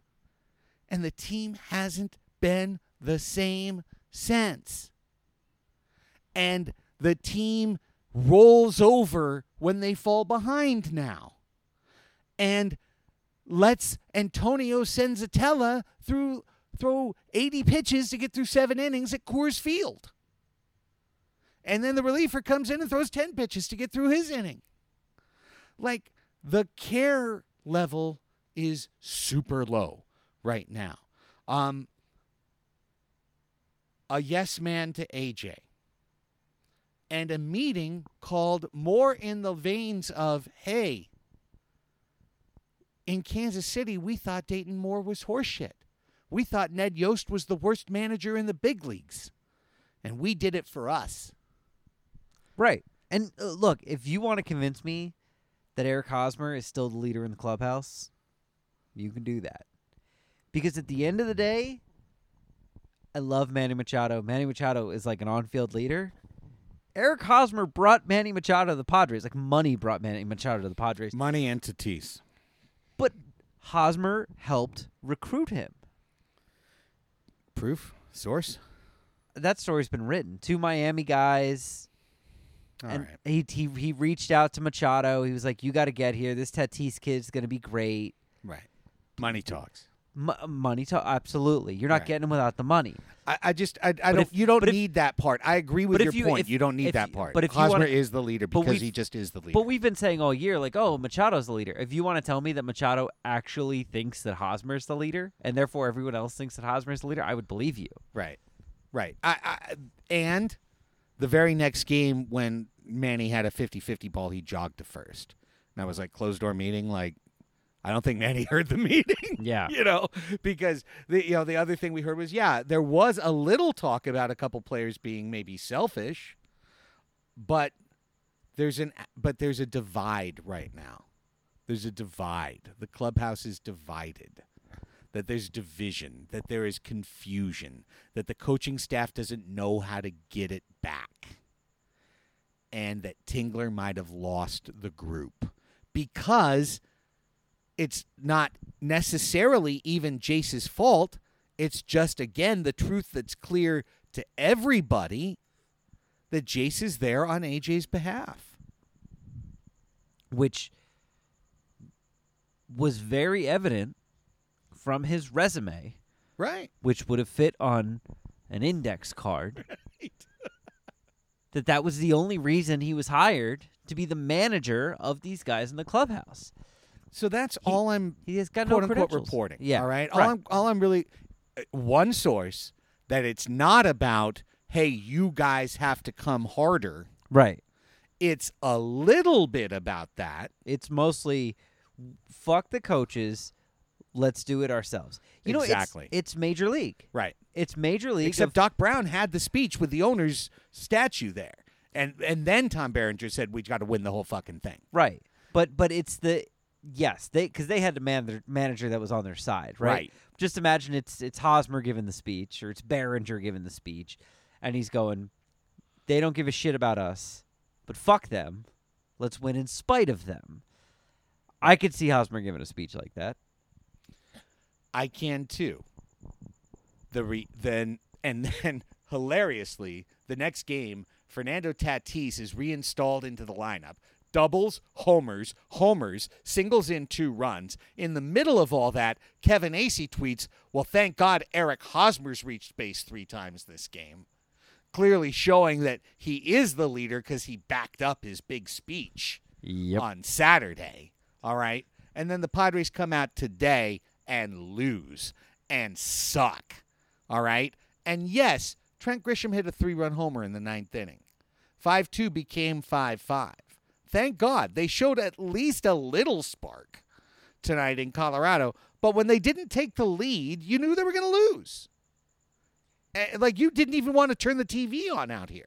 and the team hasn't been the same since. And the team rolls over when they fall behind now. And lets Antonio Senzatela through throw 80 pitches to get through seven innings at Coors Field. And then the reliever comes in and throws 10 pitches to get through his inning. Like the care level is super low right now. Um, a yes man to AJ. And a meeting called more in the veins of, hey, in Kansas City, we thought Dayton Moore was horseshit. We thought Ned Yost was the worst manager in the big leagues. And we did it for us. Right. And uh, look, if you want to convince me that Eric Hosmer is still the leader in the clubhouse, you can do that. Because at the end of the day, I love Manny Machado. Manny Machado is like an on-field leader. Eric Hosmer brought Manny Machado to the Padres. Like money brought Manny Machado to the Padres. Money entities. But Hosmer helped recruit him. Proof? Source? That story's been written. Two Miami guys. All and right. he, he he reached out to Machado. He was like, "You got to get here. This Tatis kid's gonna be great. Right. Money talks. M- money to absolutely. You're not Right. getting him without the money. I, I just I, I don't if- you don't but if- need that part. I agree with your you- point. if- you don't need that part. but if Hosmer wanna- is the leader because he just is the leader. But we've been saying all year, like, oh, Machado's the leader. If you want to tell me that Machado actually thinks that Hosmer's the leader, and therefore everyone else thinks that Hosmer's the leader, I would believe you. Right. Right. I, I and the very next game when Manny had a 50-50 ball, he jogged to first. And I was like closed door meeting like I don't think Manny heard the meeting. Yeah. you know, because the you know the other thing we heard was yeah, there was a little talk about a couple players being maybe selfish, but there's an but there's a divide right now. There's a divide. The clubhouse is divided. That there's division, that there is confusion, that the coaching staff doesn't know how to get it back. And that Tingler might have lost the group because it's not necessarily even Jayce's fault. It's just, again, the truth that's clear to everybody that Jayce is there on AJ's behalf. Which was very evident from his resume, Right. which would have fit on an index card. that that was the only reason he was hired to be the manager of these guys in the clubhouse. So that's He- all I'm He has got quote no unquote credentials. reporting. Yeah, All right. All right. I'm all I'm really uh, one source that it's not about hey you guys have to come harder. right. It's a little bit about that. It's mostly fuck the coaches. Let's do it ourselves. You know, it's- Exactly. It's, major league. Right. It's major league. Except of- Doc Brown had the speech with the owner's statue there. And and then Tom Berenger said we got to win the whole fucking thing. right, but but it's the yes they because they had a man, manager that was on their side. Right? Right. Just imagine it's it's Hosmer giving the speech or it's Berenger giving the speech, and he's going, they don't give a shit about us, but fuck them. Let's win in spite of them. I could see Hosmer giving a speech like that. I can too. The re- then and then hilariously, the next game, Fernando Tatis is reinstalled into the lineup. Doubles, homers, homers, singles in two runs. In the middle of all that, Kevin Acee tweets, "Well, thank God Eric Hosmer's reached base three times this game." Clearly showing that he is the leader because he backed up his big speech Yep. on Saturday. All right. And then the Padres come out today and lose and suck. All right. And yes, Trent Grisham hit a three run homer in the ninth inning. 5 2 became 5 5. Thank God they showed at least a little spark tonight in Colorado. But when they didn't take the lead, you knew they were going to lose. Eh, Like you didn't even want to turn the TV on out here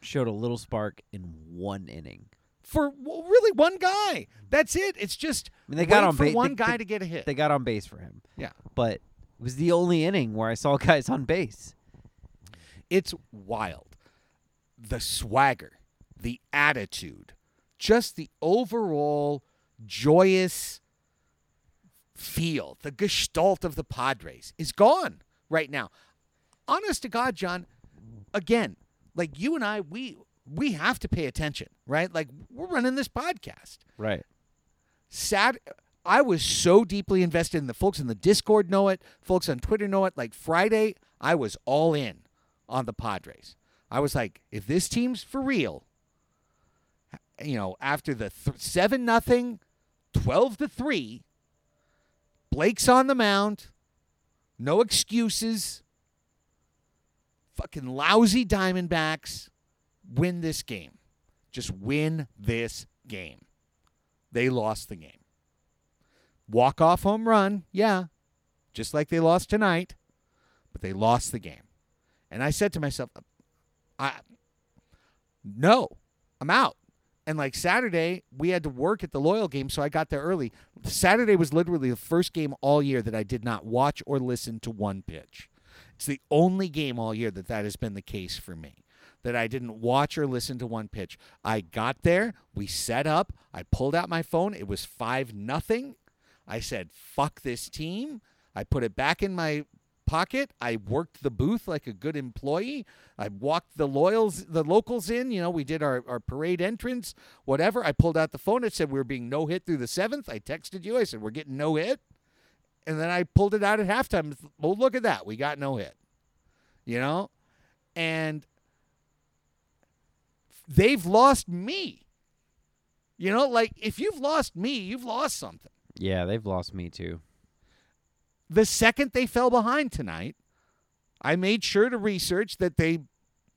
Showed a little spark in one inning. for well, really one guy. That's it. It's just I mean, they got on for ba- one they- guy they- to get a hit. They got on base for him. Yeah. But it was the only inning where I saw guys on base. It's wild. The swagger, the attitude, just the overall joyous feel, the gestalt of the Padres is gone right now. Honest to God, John, again, like you and I, we we have to pay attention, right? Like we're running this podcast. Right. sad I was so deeply invested in the folks in the Discord know it, folks on Twitter know it. Like Friday, I was all in on the Padres. I was like, if this team's for real, you know, after the th- 7 nothing, 12 to 3, Blake's on the mound, no excuses. Fucking lousy Diamondbacks win this game. Just win this game they lost the game. Walk off home run, yeah, just like they lost tonight, but they lost the game. And I said to myself, I no, I'm out. And like Saturday, we had to work at the Loyal game, so I got there early. Saturday was literally the first game all year that I did not watch or listen to one pitch. It's the only game all year that that has been the case for me. That I didn't watch or listen to one pitch. I got there, we set up, I pulled out my phone, it was 5 nothing. I said, "Fuck this team." I put it back in my pocket. I worked the booth like a good employee. I walked the loyals, the locals in. You know, we did our, our parade entrance, whatever. I pulled out the phone. It said we were being no hit through the seventh. I texted you. I said we're getting no hit, and then I pulled it out at halftime. Well, look at that. We got no hit. You know, and they've lost me. You know, like if you've lost me, you've lost something. Yeah, they've lost me too. The second they fell behind tonight, I made sure to research that they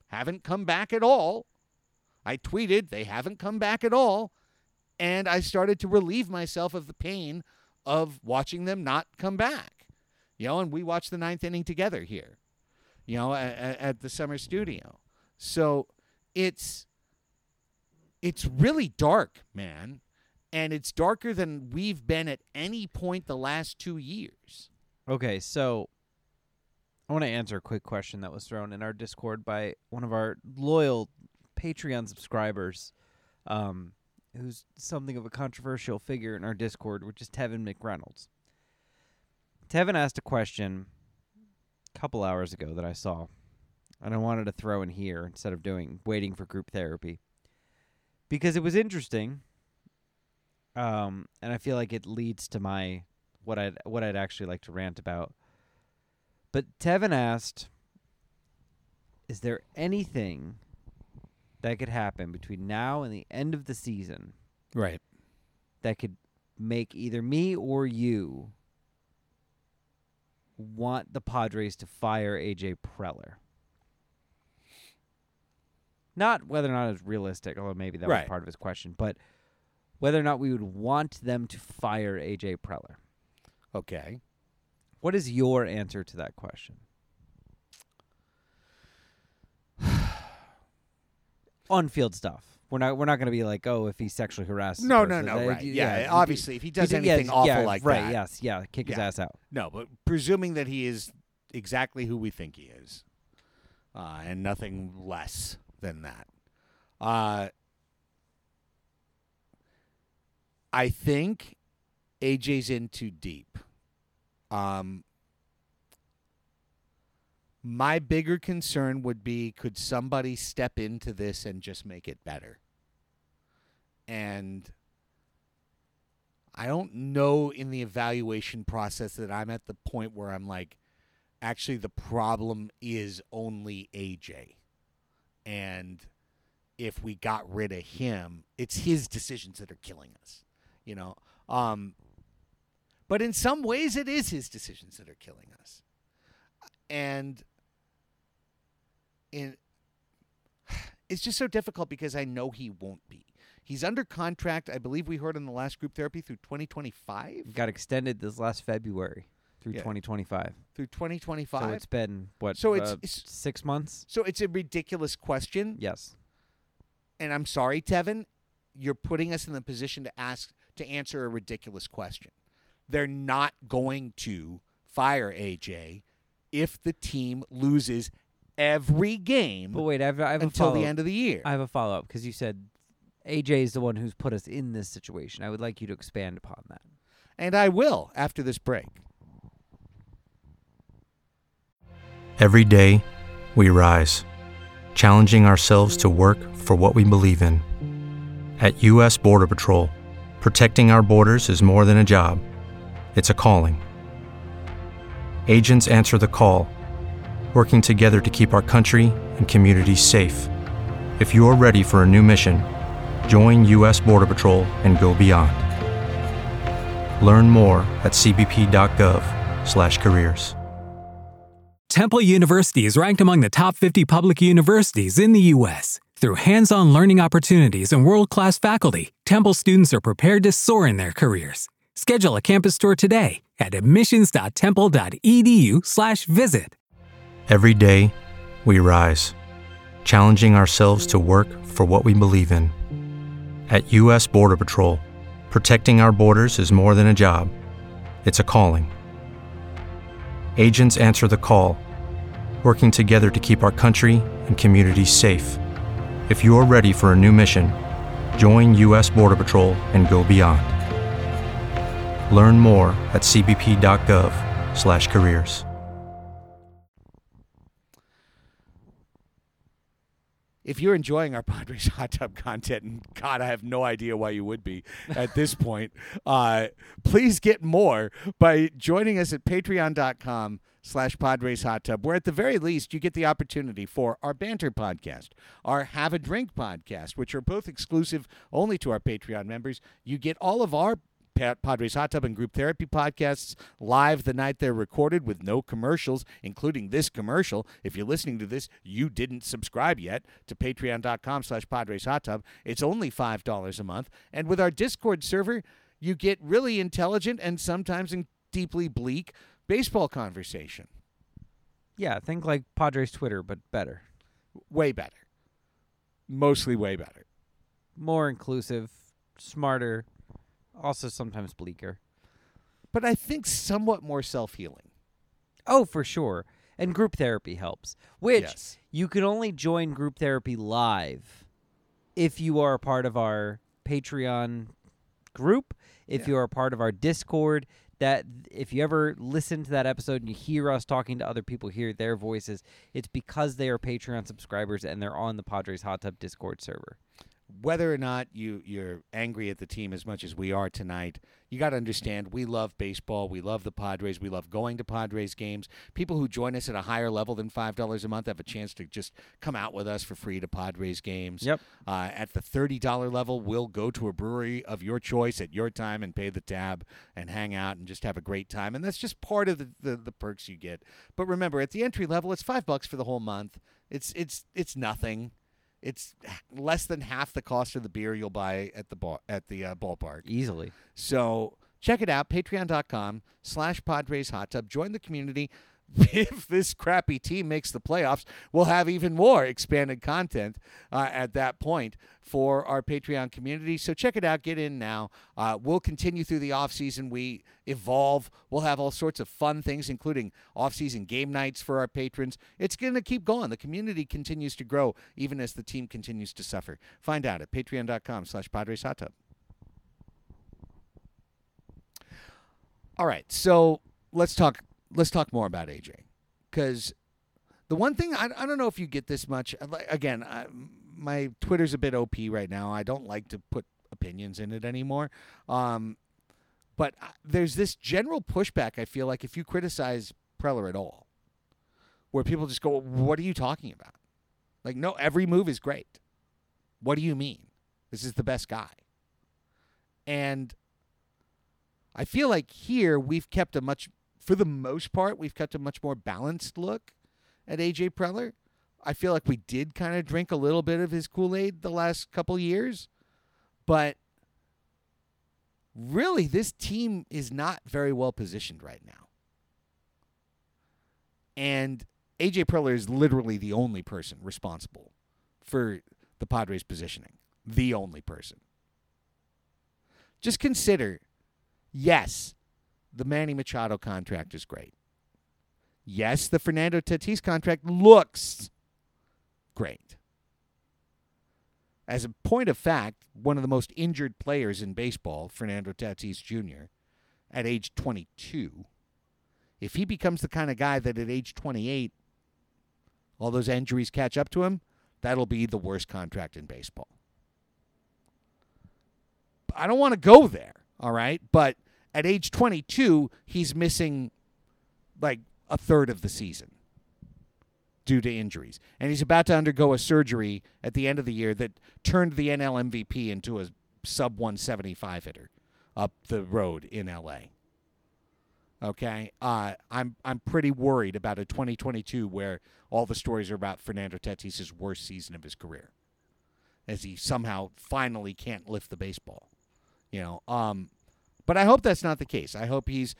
haven't come back at all. I tweeted they haven't come back at all. And I started to relieve myself of the pain of watching them not come back. You know, and we watched the ninth inning together here, you know, at, at the summer studio. So it's it's really dark, man. And it's darker than we've been at any point the last two years. Okay, so I want to answer a quick question that was thrown in our Discord by one of our loyal Patreon subscribers, um, who's something of a controversial figure in our Discord, which is Tevin McReynolds. Tevin asked a question a couple hours ago that I saw, and I wanted to throw in here instead of doing waiting for group therapy because it was interesting, um, and I feel like it leads to my what I'd what I'd actually like to rant about. But Tevin asked, "Is there anything that could happen between now and the end of the season Right. that could make either me or you want the Padres to fire AJ Preller?" Not whether or not it's realistic, although maybe that Right. was part of his question, but whether or not we would want them to fire AJ Preller. Okay. What is your answer to that question? On field stuff. We're not. We're not going to be like, oh, if he sexually harasses. No, no, no. Right. d- Yeah. obviously, if he does d- anything yes, awful yeah, like right? that. Yes. Yeah. Kick his ass out. No, but presuming that he is exactly who we think he is, uh, and nothing less than that. Uh, I think AJ's in too deep. Um, my bigger concern would be could somebody step into this and just make it better? And I don't know in the evaluation process that I'm at the point where I'm like, actually, the problem is only AJ. And if we got rid of him, it's his decisions that are killing us, you know? Um, but in some ways, it is his decisions that are killing us. And in, it's just so difficult because I know he won't be. He's under contract, I believe we heard in the last group therapy through 2025. Got extended this last February through Yeah. 2025. Through 2025. So it's been what? So it's- uh, it's- six months. so it's a ridiculous question. Yes. And I'm sorry, Tevin, you're putting us in the position to ask to answer a ridiculous question. They're not going to fire AJ if the team loses every game But wait, I have, I have until a the end of the year. I have a follow up because you said AJ is the one who's put us in this situation. I would like you to expand upon that. and I will after this break. Every day, we rise, challenging ourselves to work for what we believe in. At U.S. Border Patrol, protecting our borders is more than a job, it's a calling. Agents answer the call, working together to keep our country and communities safe. If you're ready for a new mission, join U.S. Border Patrol and go beyond. Learn more at cbp.gov/careers. Temple University is ranked among the top 50 public universities in the U.S. Through hands on learning opportunities and world class faculty, Temple students are prepared to soar in their careers. Schedule a campus tour today at admissions.temple.edu/slash visit. Every day, we rise, challenging ourselves to work for what we believe in. At U.S. Border Patrol, protecting our borders is more than a job, it's a calling. Agents answer the call, working together to keep our country and communities safe. If you're ready for a new mission, join U.S. Border Patrol and go beyond. Learn more at cbp.gov/careers. if you're enjoying our Padres hot tub content, and God, I have no idea why you would be at this point, uh, please get more by joining us at patreon.com slash Padres Hot Tub, where at the very least you get the opportunity for our banter podcast, our Have a Drink podcast, which are both exclusive only to our Patreon members. You get all of our Padres Hot Tub and Group Therapy podcasts live the night they're recorded with no commercials, including this commercial. If you're listening to this, you didn't subscribe yet to patreon.com slash Padres Hot Tub. It's only $5 a month. And with our Discord server, you get really intelligent and sometimes in deeply bleak baseball conversation. Yeah, think like Padres Twitter, but better, Way better. Mostly way better. more inclusive, smarter, also sometimes bleaker. But I think somewhat more self healing. Oh, for sure. And group therapy helps, which Yes. you can only join group therapy live if you are a part of our Patreon group, if Yeah. you are a part of our Discord. That if you ever listen to that episode and you hear us talking to other people, hear their voices, it's because they are Patreon subscribers and they're on the Padres Hot Tub Discord server. Whether or not you you're angry at the team as much as we are tonight, you got to understand we love baseball, we love the Padres, we love going to Padres games. People who join us at a higher level than five dollars a month have a chance to just come out with us for free to Padres games. Yep. Uh, at the thirty dollar level, we'll go to a brewery of your choice at your time and pay the tab and hang out and just have a great time. And that's just part of the, the, the perks you get. But remember, at the entry level, it's five bucks for the whole month. It's it's it's nothing. It's less than half the cost of the beer you'll buy at the bar at the uh, ballpark. Easily. So check it out, patreon.com slash Padres Hot Tub. Join the community. If this crappy team makes the playoffs, we'll have even more expanded content uh, at that point for our Patreon community. So check it out. Get in now. Uh, we'll continue through the offseason. We evolve. We'll have all sorts of fun things, including offseason game nights for our patrons. It's going to keep going. The community continues to grow even as the team continues to suffer. Find out at patreon.com slash Padres Hot Tub. All right, so let's talk. Let's talk more about AJ, because the one thing I, I don't know if you get this much. uh, Again, I, my Twitter's a bit op right now. I don't like to put opinions in it anymore. Um, but uh, there's this general pushback. I feel like if you criticize Preller at all, where people just go, "What are you talking about?" Like, no, every move is great. What do you mean? This is the best guy. And I feel like here we've kept a much, for the most part, we've kept a much more balanced look at AJ Preller. I feel like we did kind of drink a little bit of his Kool Aid the last couple years, but really, this team is not very well positioned right now. And AJ Preller is literally the only person responsible for the Padres' positioning. The only person. Just consider yes, the Manny Machado contract is great. Yes, the Fernando Tatis contract looks great. As a point of fact, one of the most injured players in baseball, Fernando Tatis Jr., at age 22, if he becomes the kind of guy that at age 28, all those injuries catch up to him, that'll be the worst contract in baseball. I don't want to go there, all right? But at age 22, he's missing like a third of the season due to injuries. And he's about to undergo a surgery at the end of the year that turned the NL MVP into a sub 175 hitter up the road in LA. Okay, uh, I'm I'm pretty worried about a 2022 where all the stories are about Fernando Tatis' worst season of his career, as he somehow finally can't lift the baseball. You know, um, but I hope that's not the case. I hope he's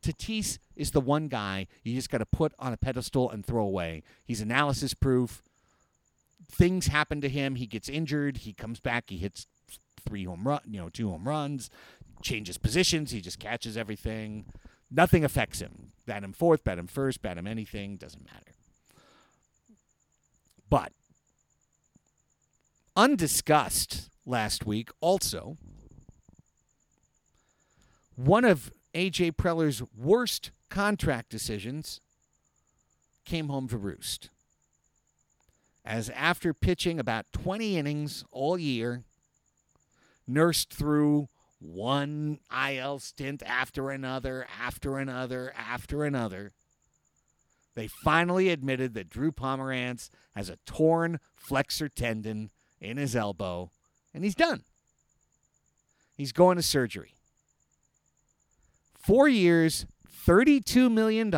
Tatis is the one guy you just got to put on a pedestal and throw away. He's analysis proof. Things happen to him. He gets injured. He comes back. He hits three home run, you know, two home runs, changes positions. He just catches everything. Nothing affects him. Bat him fourth, bat him first, bat him anything, doesn't matter. But undiscussed last week also one of AJ Preller's worst contract decisions came home to roost. As after pitching about 20 innings all year, nursed through one IL stint after another, after another, after another, they finally admitted that Drew Pomeranz has a torn flexor tendon in his elbow, and he's done. He's going to surgery. Four years, $32 million.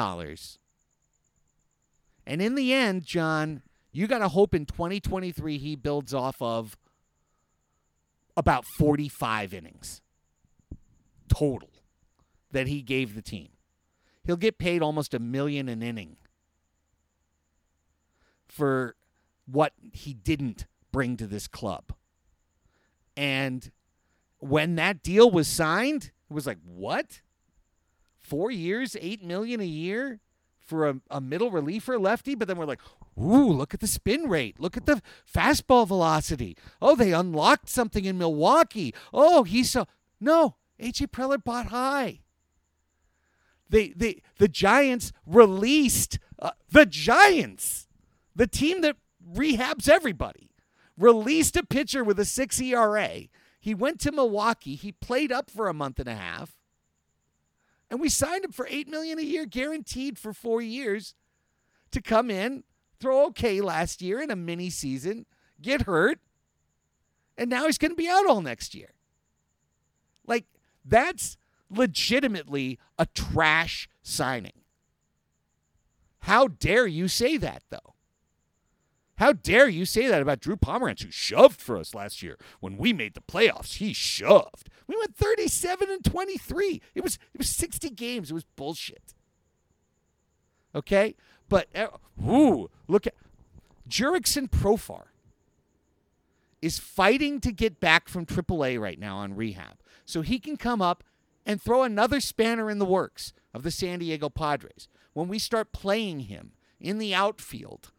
And in the end, John, you got to hope in 2023 he builds off of about 45 innings total that he gave the team. He'll get paid almost a million an inning for what he didn't bring to this club. And when that deal was signed, it was like, what? Four years, eight million a year for a, a middle reliever lefty, but then we're like, ooh, look at the spin rate. Look at the fastball velocity. Oh, they unlocked something in Milwaukee. Oh, he's so no. AJ Preller bought high. They, they, the Giants released uh, the Giants, the team that rehabs everybody, released a pitcher with a six ERA. He went to Milwaukee. He played up for a month and a half, and we signed him for eight million a year, guaranteed for four years, to come in, throw okay last year in a mini season, get hurt, and now he's going to be out all next year. Like that's legitimately a trash signing. How dare you say that, though? How dare you say that about Drew Pomeranz, who shoved for us last year when we made the playoffs? He shoved. We went 37 and 23. It was it was 60 games. It was bullshit. Okay, but uh, ooh, look at Jurickson Profar is fighting to get back from AAA right now on rehab, so he can come up and throw another spanner in the works of the San Diego Padres when we start playing him in the outfield,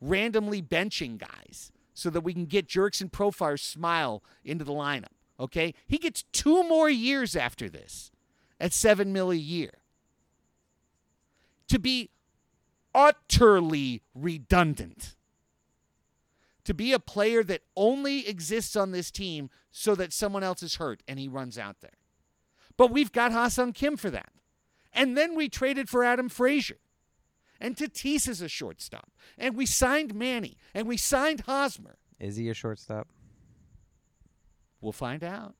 randomly benching guys so that we can get Jurickson Profar's smile into the lineup. Okay? He gets two more years after this. at 7 mil a year. To be utterly redundant. To be a player that only exists on this team so that someone else is hurt and he runs out there. But we've got Ha-Seong Kim for that. And then we traded for Adam Frazier. And Tatis is a shortstop. And we signed Manny. And we signed Hosmer. Is he a shortstop? We'll find out.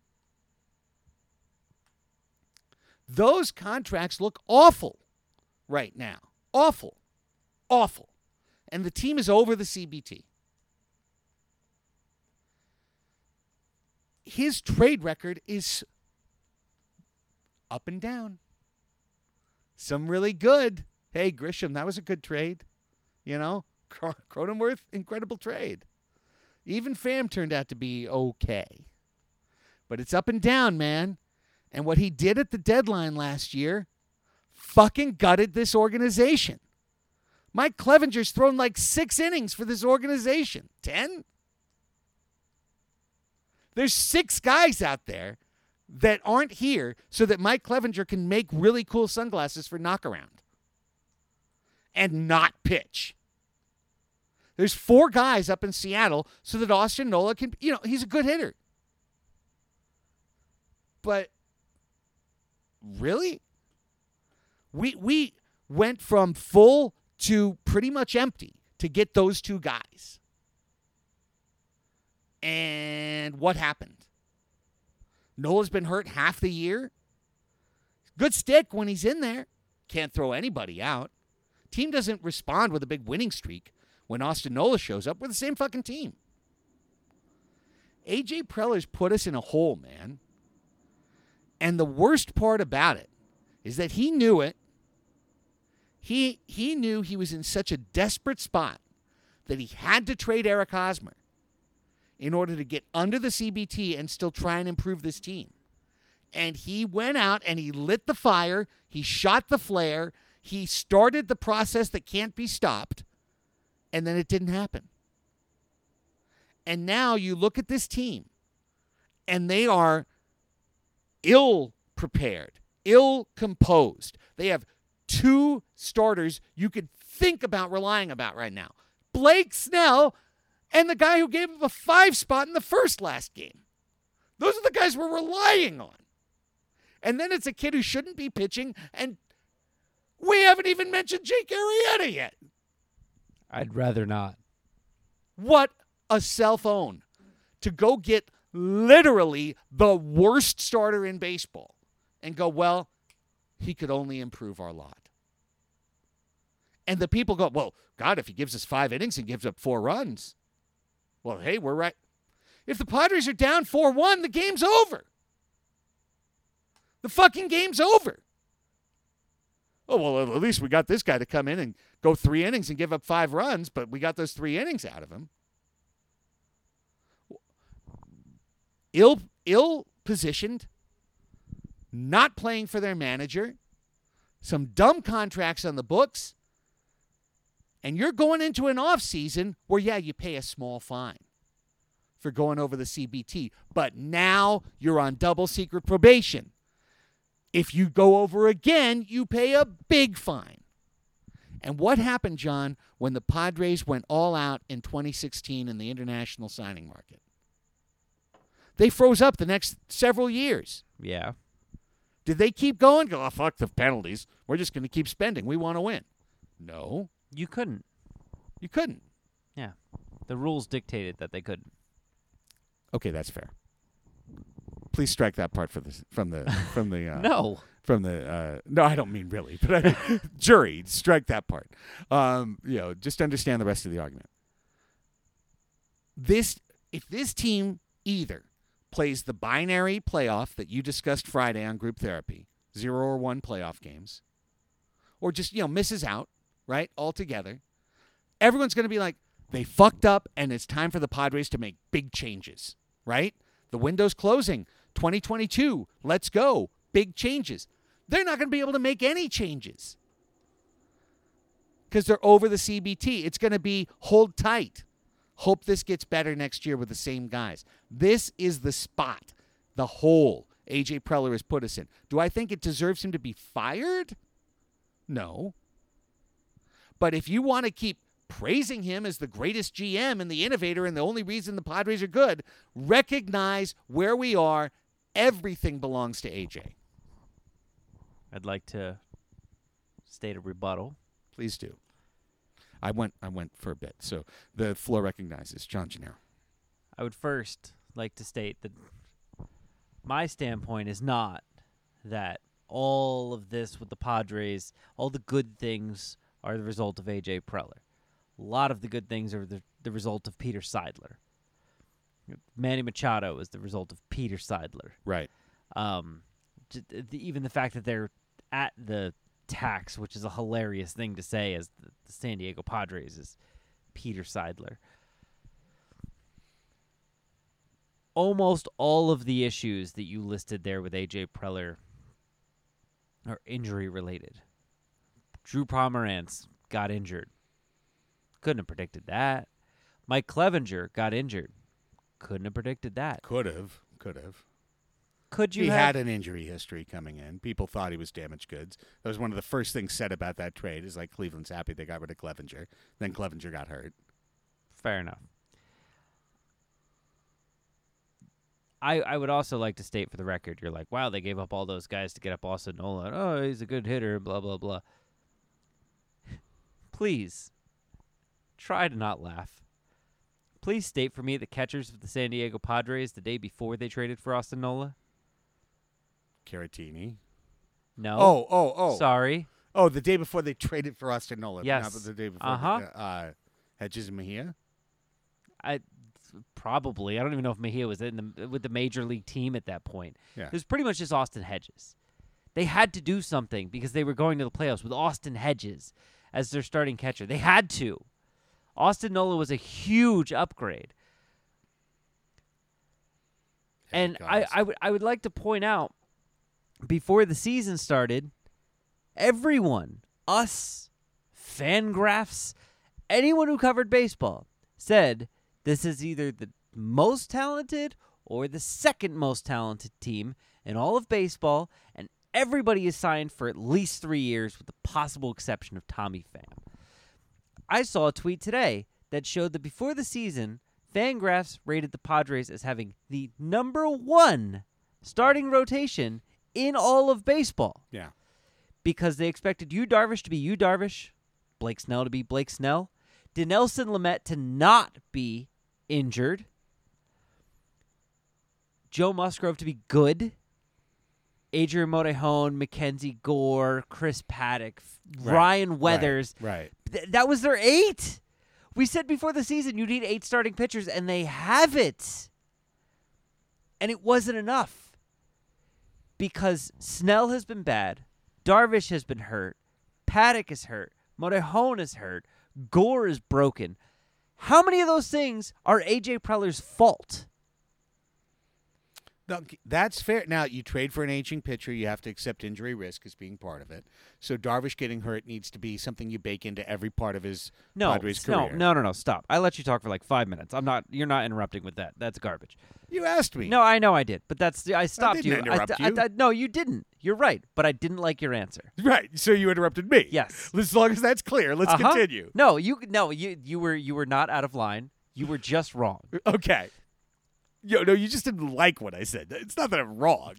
Those contracts look awful right now. Awful. Awful. And the team is over the CBT. His trade record is up and down. Some really good. Hey, Grisham, that was a good trade. You know, Cronenworth, incredible trade. Even Pham turned out to be okay. But it's up and down, man. And what he did at the deadline last year fucking gutted this organization. Mike Clevinger's thrown like six innings for this organization. Ten? There's six guys out there that aren't here so that Mike Clevinger can make really cool sunglasses for knockaround and not pitch. There's four guys up in Seattle so that Austin Nola can, you know, he's a good hitter. But really? We we went from full to pretty much empty to get those two guys. And what happened? Nola's been hurt half the year. Good stick when he's in there. Can't throw anybody out. Team doesn't respond with a big winning streak when Austin Nola shows up. We're the same fucking team. AJ Preller's put us in a hole, man. And the worst part about it is that he knew it. He he knew he was in such a desperate spot that he had to trade Eric Hosmer in order to get under the CBT and still try and improve this team. And he went out and he lit the fire, he shot the flare, he started the process that can't be stopped, and then it didn't happen. And now you look at this team, and they are ill prepared, ill composed. They have two starters you could think about relying about right now Blake Snell and the guy who gave him a five spot in the first last game. Those are the guys we're relying on. And then it's a kid who shouldn't be pitching, and we haven't even mentioned Jake Arrieta yet. I'd rather not. What a cell phone to go get literally the worst starter in baseball and go, well, he could only improve our lot. And the people go, well, God, if he gives us five innings and gives up four runs, well, hey, we're right. If the Padres are down 4 1, the game's over. The fucking game's over. Oh, well, at least we got this guy to come in and go three innings and give up five runs, but we got those three innings out of him. Ill, ill positioned, not playing for their manager, some dumb contracts on the books, and you're going into an off season where, yeah, you pay a small fine for going over the CBT, but now you're on double secret probation. If you go over again, you pay a big fine. And what happened, John, when the Padres went all out in 2016 in the international signing market? They froze up the next several years. Yeah. Did they keep going? Go, oh, fuck the penalties. We're just going to keep spending. We want to win. No. You couldn't. You couldn't. Yeah. The rules dictated that they couldn't. Okay, that's fair. Please strike that part for the from the from the uh, No. from the uh, no, I don't mean really, but I, jury strike that part. Um, you know, just understand the rest of the argument. This if this team either plays the binary playoff that you discussed Friday on group therapy, zero or one playoff games, or just you know misses out right altogether, everyone's going to be like they fucked up, and it's time for the Padres to make big changes. Right? The window's closing. 2022. Let's go. Big changes. They're not going to be able to make any changes because they're over the CBT. It's going to be hold tight. Hope this gets better next year with the same guys. This is the spot, the hole AJ Preller has put us in. Do I think it deserves him to be fired? No. But if you want to keep praising him as the greatest GM and the innovator and the only reason the Padres are good, recognize where we are. Everything belongs to AJ. I'd like to state a rebuttal. Please do. I went I went for a bit. So the floor recognizes John Gennaro. I would first like to state that my standpoint is not that all of this with the Padres, all the good things are the result of AJ Preller. A lot of the good things are the, the result of Peter Seidler. Manny Machado is the result of Peter Seidler. Right. Um, the, even the fact that they're at the tax, which is a hilarious thing to say, as the, the San Diego Padres is Peter Seidler. Almost all of the issues that you listed there with AJ Preller are injury related. Drew Pomeranz got injured. Couldn't have predicted that. Mike Clevinger got injured. Couldn't have predicted that. Could have. Could have. Could you he have? had an injury history coming in. People thought he was damaged goods. That was one of the first things said about that trade. Is like Cleveland's happy they got rid of Clevinger. Then Clevinger got hurt. Fair enough. I I would also like to state for the record, you're like, wow, they gave up all those guys to get up Austin Nola. Oh, he's a good hitter, blah blah blah. Please try to not laugh. Please state for me the catchers of the San Diego Padres the day before they traded for Austin Nola. Caratini. No. Oh, oh, oh. Sorry. Oh, the day before they traded for Austin Nola. Yes. Not the day before. Uh-huh. Uh, uh, Hedges and Mejia. I probably I don't even know if Mejia was in the with the major league team at that point. Yeah. It was pretty much just Austin Hedges. They had to do something because they were going to the playoffs with Austin Hedges as their starting catcher. They had to. Austin Nola was a huge upgrade. And I, gods. I would I would like to point out before the season started, everyone, us, Fangraphs, anyone who covered baseball said this is either the most talented or the second most talented team in all of baseball, and everybody is signed for at least three years, with the possible exception of Tommy Pham. I saw a tweet today that showed that before the season, Fangraphs rated the Padres as having the number one starting rotation in all of baseball Yeah. because they expected Yu Darvish to be Yu Darvish, Blake Snell to be Blake Snell, Dinelson Lamet to not be injured, Joe Musgrove to be good, Adrian Morejon, Mackenzie Gore, Chris Paddack, Right. Ryan Weathers. Right. Th- that was their eight. We said before the season you need eight starting pitchers, and they have it. And it wasn't enough because Snell has been bad, Darvish has been hurt, Paddock is hurt, Morejon is hurt, Gore is broken. How many of those things are AJ Preller's fault? No, that's fair. Now you trade for an aging pitcher, you have to accept injury risk as being part of it. So Darvish getting hurt needs to be something you bake into every part of his No, Padres no, career. no, no, no. Stop. I let you talk for like five minutes. I'm not. You're not interrupting with that. That's garbage. You asked me. No, I know I did, but that's I stopped didn't you. interrupt I, you. I- no, you didn't. You're right, but I didn't like your answer. Right. So you interrupted me. Yes. As long as that's clear, let's Uh-huh. continue. No, you no you you were you were not out of line. You were just wrong. Okay. Yo, no, you just didn't like what I said. It's not that I'm wrong.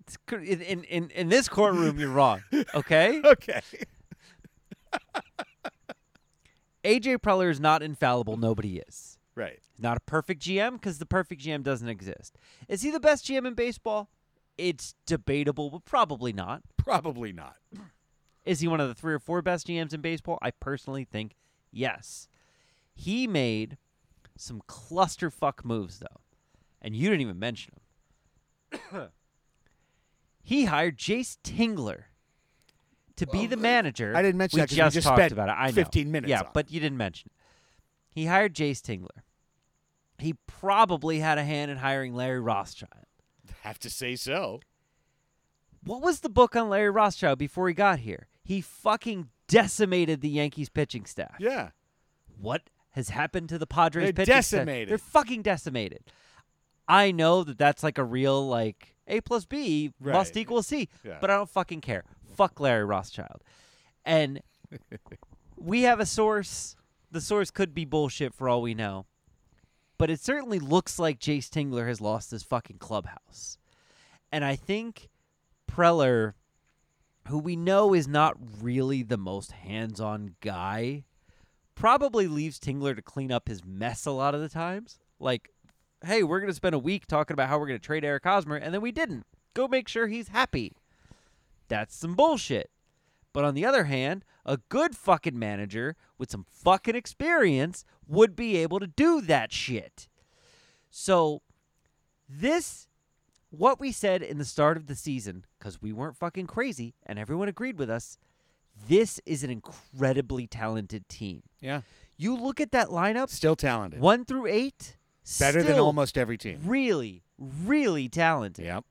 It's in in, in this courtroom, you're wrong. Okay. Okay. AJ Preller is not infallible. Nobody is. Right. He's not a perfect GM because the perfect GM doesn't exist. Is he the best GM in baseball? It's debatable, but probably not. Probably not. Is he one of the three or four best GMs in baseball? I personally think yes. He made some clusterfuck moves though, and you didn't even mention him. he hired Jayce Tingler to be the manager. I didn't mention we that just, just talked about it. I know. 15 minutes Yeah, on but you didn't mention it. He hired Jayce Tingler. He probably had a hand in hiring Larry Rothschild. Have to say so. What was the book on Larry Rothschild before he got here? He fucking decimated the Yankees pitching staff. Yeah. What has happened to the Padres They're pitching staff? decimated. They're fucking decimated. I know that that's like a real like A plus B Right. must equal C. Yeah. But I don't fucking care. Fuck Larry Rothschild. And we have a source. The source could be bullshit for all we know. But it certainly looks like Jayce Tingler has lost his fucking clubhouse. And I think Preller, who we know is not really the most hands on guy, probably leaves Tingler to clean up his mess a lot of the times. Like, hey, we're going to spend a week talking about how we're going to trade Eric Hosmer, and then we didn't. Go make sure he's happy. That's some bullshit. But on the other hand, a good fucking manager with some fucking experience would be able to do that shit. So, this, what we said in the start of the season, because we weren't fucking crazy and everyone agreed with us, this is an incredibly talented team. Yeah. You look at that lineup, Still talented. one through eight, Better than almost every team. really, really talented. Yep.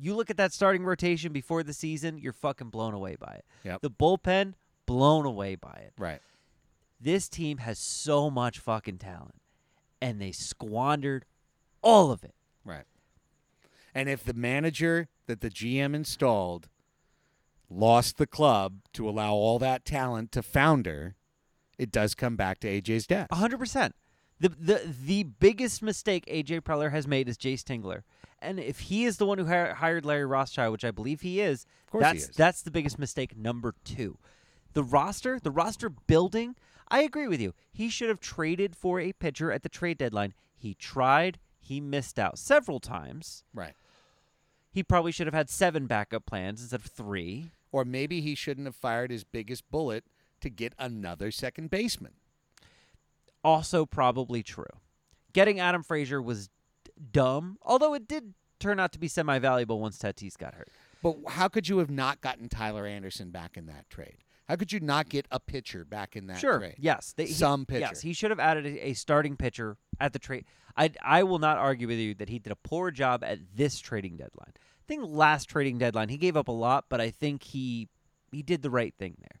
You look at that starting rotation before the season, you're fucking blown away by it. Yep. The bullpen, blown away by it. Right. This team has so much fucking talent, and they squandered all of it. Right. And if the manager that the GM installed lost the club to allow all that talent to founder, it does come back to AJ's hundred percent. The the the biggest mistake AJ Preller has made is Jayce Tingler, and if he is the one who hi- hired Larry Rothschild, which I believe he is, course he that's is. that's the biggest mistake. Number two, the roster, the roster building. I agree with you. He should have traded for a pitcher at the trade deadline. He tried. He missed out several times. Right. He probably should have had seven backup plans instead of three. Or maybe he shouldn't have fired his biggest bullet to get another second baseman. Also probably true. Getting Adam Frazier was d- dumb, although it did turn out to be semi valuable once Tatis got hurt. But how could you have not gotten Tyler Anderson back in that trade? How could you not get a pitcher back in that sure, trade? yes, they, he- Some pitcher. Yes, he should have added a, a starting pitcher at the trade. I I will not argue with you that he did a poor job at this trading deadline. I think last trading deadline he gave up a lot, but I think he he did the right thing there.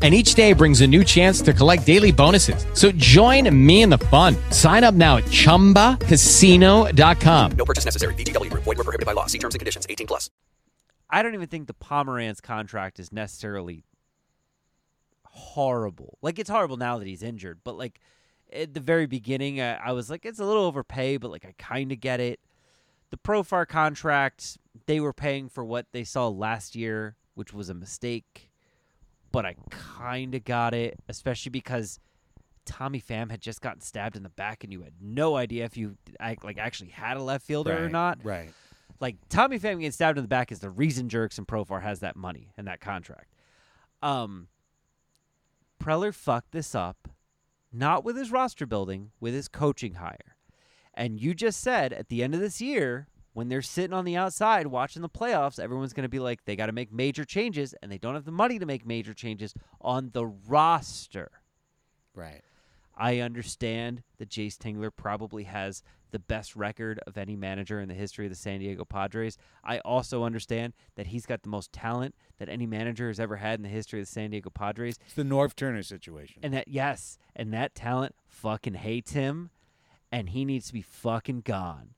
And each day brings a new chance to collect daily bonuses. So join me in the fun. Sign up now at chumbacasino.com. No purchase necessary. VGW Group. Void were prohibited by law. See terms and conditions. 18 plus. I don't even think the Pomeranz contract is necessarily horrible. Like it's horrible now that he's injured, but like at the very beginning, I, I was like, it's a little overpay, but like I kind of get it. The Profar contract, they were paying for what they saw last year, which was a mistake, but I kind of got it, especially because Tommy Pham had just gotten stabbed in the back, and you had no idea if you like actually had a left fielder or not. Right. Like Tommy Pham getting stabbed in the back is the reason Jurickson Profar has that money and that contract. Um, Preller fucked this up, not with his roster building, with his coaching hire. And you just said at the end of this year, when they're sitting on the outside watching the playoffs, everyone's going to be like, they got to make major changes, and they don't have the money to make major changes on the roster. Right. I understand that Jayce Tingler probably has the best record of any manager in the history of the San Diego Padres. I also understand that he's got the most talent that any manager has ever had in the history of the San Diego Padres. It's the Norv Turner situation. And that, yes, and that talent fucking hates him, and he needs to be fucking gone.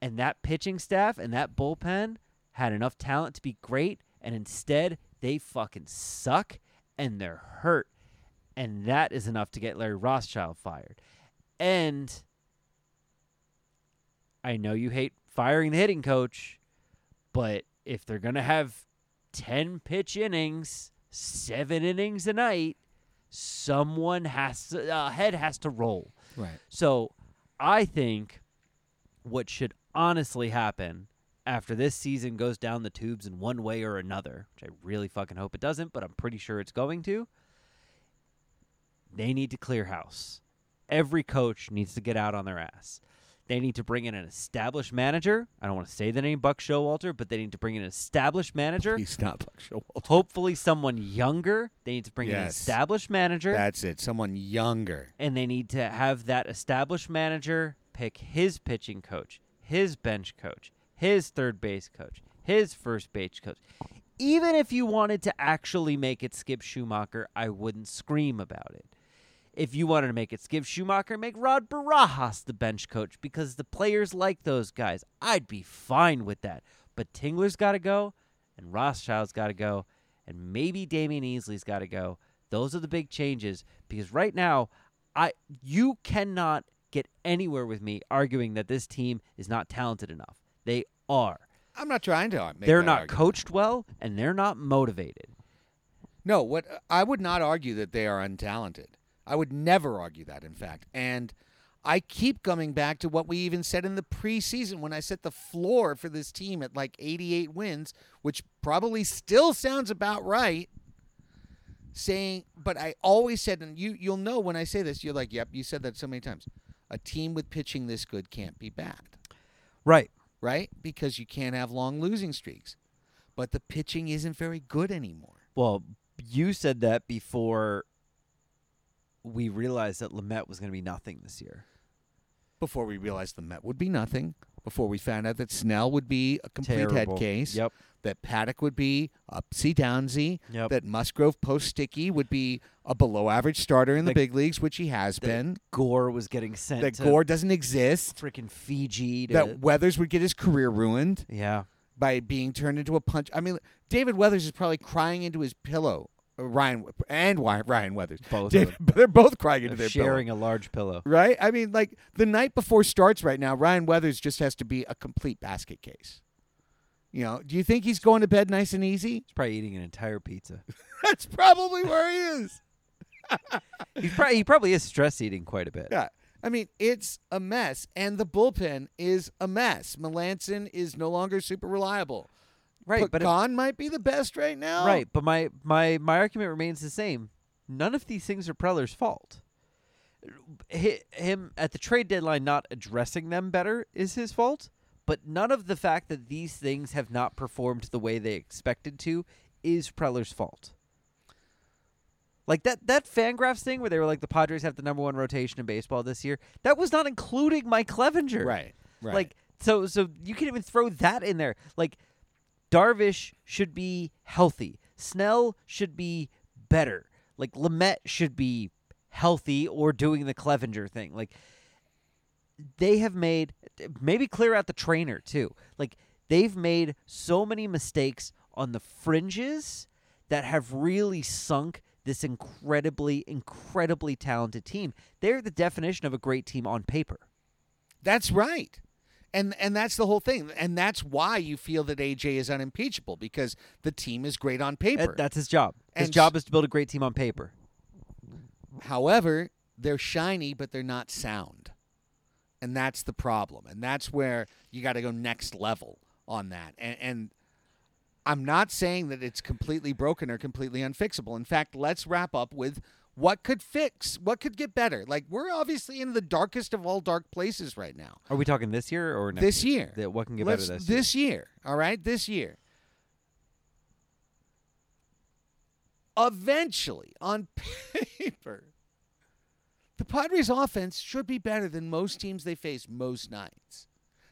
And that pitching staff and that bullpen had enough talent to be great, and instead they fucking suck and they're hurt. And that is enough to get Larry Rothschild fired. And I know you hate firing the hitting coach, but if they're going to have 10 pitch innings, seven innings a night, someone has to, uh, head has to roll. Right. So I think what should honestly happen after this season goes down the tubes in one way or another, which I really fucking hope it doesn't, but I'm pretty sure it's going to, they need to clear house. Every coach needs to get out on their ass. They need to bring in an established manager. I don't want to say the name Buck Showalter, but they need to bring in an established manager. He's not Buck Showalter. Hopefully, someone younger. They need to bring in an established manager That's it. Someone younger. and they need to have that established manager pick his pitching coach, his bench coach, his third base coach, his first base coach. Even if you wanted to actually make it Skip Schumaker, I wouldn't scream about it. If you wanted to make it Skip Schumaker, make Rod Barajas the bench coach because the players like those guys. I'd be fine with that. But Tingler's got to go, and Rothschild's got to go, and maybe Damion Easley's got to go. Those are the big changes because right now, I you cannot get anywhere with me arguing that this team is not talented enough. They are. I'm not trying to. Make they're not argument. coached well, and they're not motivated. No, what I would not argue that they are untalented. I would never argue that, in fact. And I keep coming back to what we even said in the preseason when I set the floor for this team at like 88 wins, which probably still sounds about right. Saying, but I always said, and you you'll know when I say this, you're like, yep, you said that so many times. A team with pitching this good can't be bad Right. right? Because you can't have long losing streaks. But the pitching isn't very good anymore. Well, you said that before we realized that Lamet was going to be nothing this year. Before we realized Lamet would be nothing, before we found out that Snell would be a complete Terrible. head case, Yep. that Paddack would be upsy downsy, Yep. that Musgrove post sticky would be a below average starter in the That- big leagues, which he has that been, Gore was getting sent that Gore doesn't exist, freaking Fiji. That Weathers would get his career ruined yeah. by being turned into a punch. I mean, David Weathers is probably crying into his pillow. Ryan and Ryan Weathers. Both of David, they're both crying into their pillow. sharing a large pillow. Right? I mean, like the night before starts right now, Ryan Weathers just has to be a complete basket case. You know, do you think he's going to bed nice and easy? He's probably eating an entire pizza. That's probably where he is. He's probably he probably is stress eating quite a bit. Yeah. I mean, it's a mess, and the bullpen is a mess. Melancon is no longer super reliable. Right, but if- Khan might be the best right now. Right, but my my my argument remains the same. None of these things are Preller's fault. Hi- Him at the trade deadline not addressing them better is his fault, but none of the fact that these things have not performed the way they expected to is Preller's fault. Like that that Fangraphs thing where they were like the Padres have the number one rotation in baseball this year. That was not including Mike Clevinger. Right. Right. Like so so you can even throw that in there. Like Darvish should be healthy. Snell should be better. Like Lamet should be healthy or doing the Clevinger thing. Like they have made maybe clear out the trainer too. Like they've made so many mistakes on the fringes that have really sunk this incredibly incredibly talented team. They're the definition of a great team on paper. That's right. And and that's the whole thing. And that's why you feel that AJ is unimpeachable because the team is great on paper. That- that's his job. His And job is to build a great team on paper. However, they're shiny but they're not sound. And that's the problem. And that's where you got to go next level on that. And and I'm not saying that it's completely broken or completely unfixable. In fact, let's wrap up with what could fix, what could get better. Like we're obviously in the darkest of all dark places right now. Are we talking this year or next this year. That- What can get Let's- better this, year? year? All right, this year. Eventually, on paper, the Padres' offense should be better than most teams they face most nights.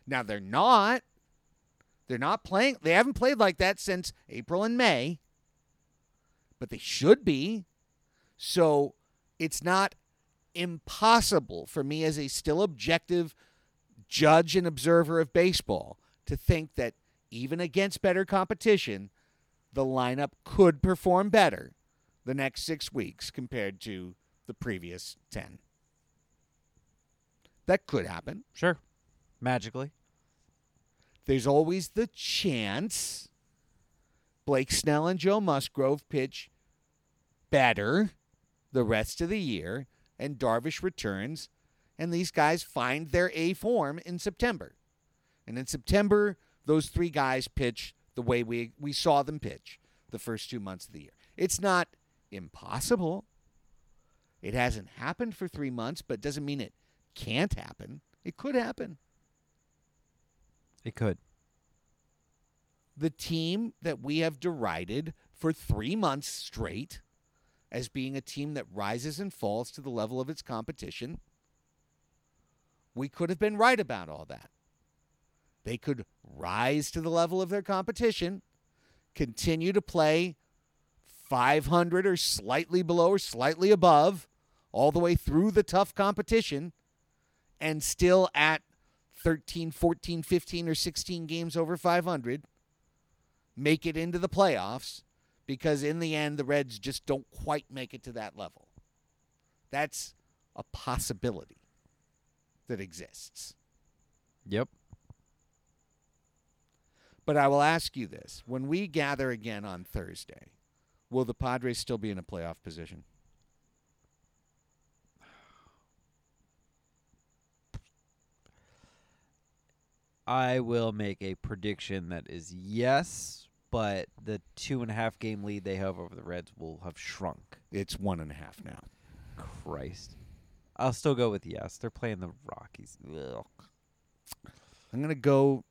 Now they're not. They're not playing. They haven't played like that since April and May. But they should be. So it's not impossible for me as a still objective judge and observer of baseball to think that even against better competition, the lineup could perform better the next six weeks compared to the previous 10. That could happen. Sure. Magically. There's always the chance Blake Snell and Joe Musgrove pitch better the rest of the year, and Darvish returns, and these guys find their A form in September. And in September, those three guys pitch the way we, we saw them pitch the first two months of the year. It's not impossible. It hasn't happened for three months, but doesn't mean it can't happen. It could happen. It could. the team that we have derided for three months straight as being a team that rises and falls to the level of its competition, we could have been right about all that. They could rise to the level of their competition, continue to play 500 or slightly below or slightly above all the way through the tough competition, and still at 13, 14, 15, or 16 games over 500 make it into the playoffs because in the end the Reds just don't quite make it to that level. That's a possibility that exists. Yep. But I will ask you this. When we gather again on Thursday, will the Padres still be in a playoff position? I will make a prediction that is yes, but the two and a half game lead they have over the Reds will have shrunk. It's one and a half now. Christ. I'll still go with yes. They're playing the Rockies. Ugh. I'm going to go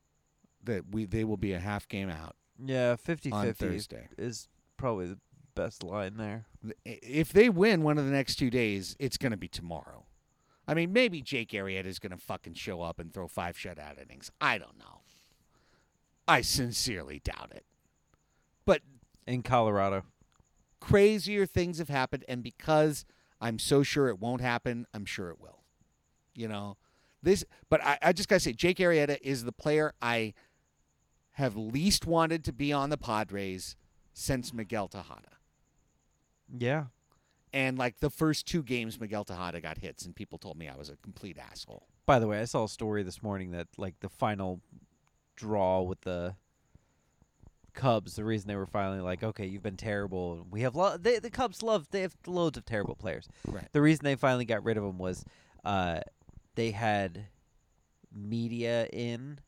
that we they will be a half game out Yeah, 50 on 50 Thursday. is probably the best line there. If they win one of the next two days, it's going to be tomorrow. I mean, maybe Jake Arrieta is going to fucking show up and throw five shutout innings. I don't know. I sincerely doubt it. But In Colorado. crazier things have happened, and because I'm so sure it won't happen, I'm sure it will. You know, this. But I, I just gotta say, Jake Arrieta is the player I have least wanted to be on the Padres since Miguel Tejada. Yeah. And like the first two games, Miguel Tejada got hits, and people told me I was a complete asshole. By the way, I saw a story this morning that like the final draw with the Cubs, the reason they were finally like, okay, you've been terrible. We have lo- they, the Cubs love they have loads of terrible players. Right. The reason they finally got rid of him was uh, they had media in.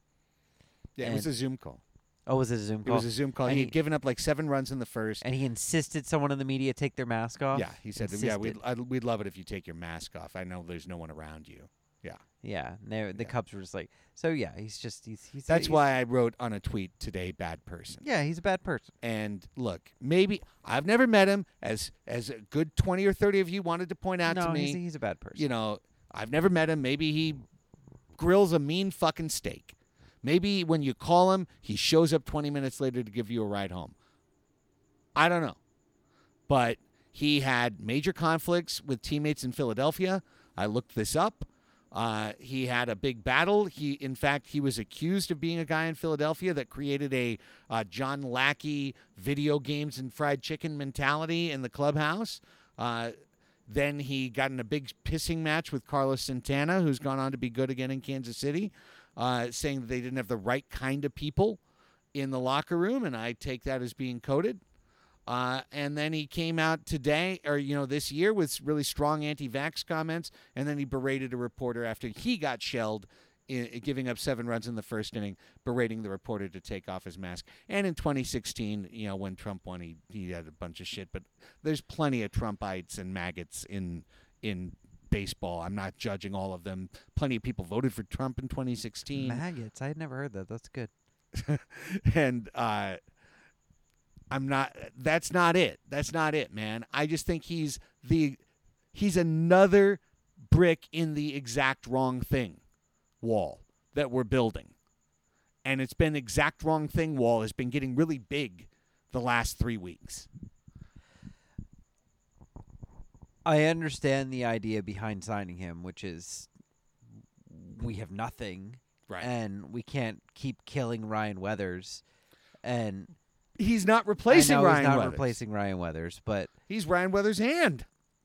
Yeah, it was a Zoom call. Oh, was it a Zoom call? It was a Zoom call. And he he- had given up like seven runs in the first. and he insisted someone in the media take their mask off. yeah, he said, "Yeah, we'd I'd, we'd love it if you take your mask off. I know there's no one around you." Yeah. Yeah, they- the Yeah. Cubs were just like, so yeah, he's just he's he's. That's he's- why I wrote on a tweet today, "Bad person." Yeah, he's a bad person. And look, maybe I've never met him, as as a good twenty or thirty of you wanted to point out no, to me. he's, he's a bad person. you know, I've never met him. Maybe he grills a mean fucking steak. Maybe when you call him, he shows up 20 minutes later to give you a ride home. I don't know. But he had major conflicts with teammates in Philadelphia. I looked this up. Uh, he had a big battle. He, in fact, he was accused of being a guy in Philadelphia that created a uh, John Lackey video games and fried chicken mentality in the clubhouse. Uh, then he got in a big pissing match with Carlos Santana, who's gone on to be good again in Kansas City, uh, saying that they didn't have the right kind of people in the locker room, and I take that as being coded. Uh, and then he came out today, or you know, this year with really strong anti-vax comments, and then he berated a reporter after he got shelled, i giving up seven runs in the first inning, berating the reporter to take off his mask. And in 2016, you know, when Trump won, he he had a bunch of shit. But there's plenty of Trumpites and maggots in in baseball. I'm not judging all of them. Plenty of people voted for Trump in 2016 maggots. I had never heard that. That's good. and uh I'm not that's not it. That's not it, man. I just think he's the he's another brick in the exact wrong thing wall that we're building. And it's been exact wrong thing wall has been getting really big the last 3 weeks. I understand the idea behind signing him, which is we have nothing, Right. and we can't keep killing Ryan Weathers, and he's not replacing I know Ryan he's not Weathers. replacing Ryan Weathers, but He's Ryan Weathers' hand.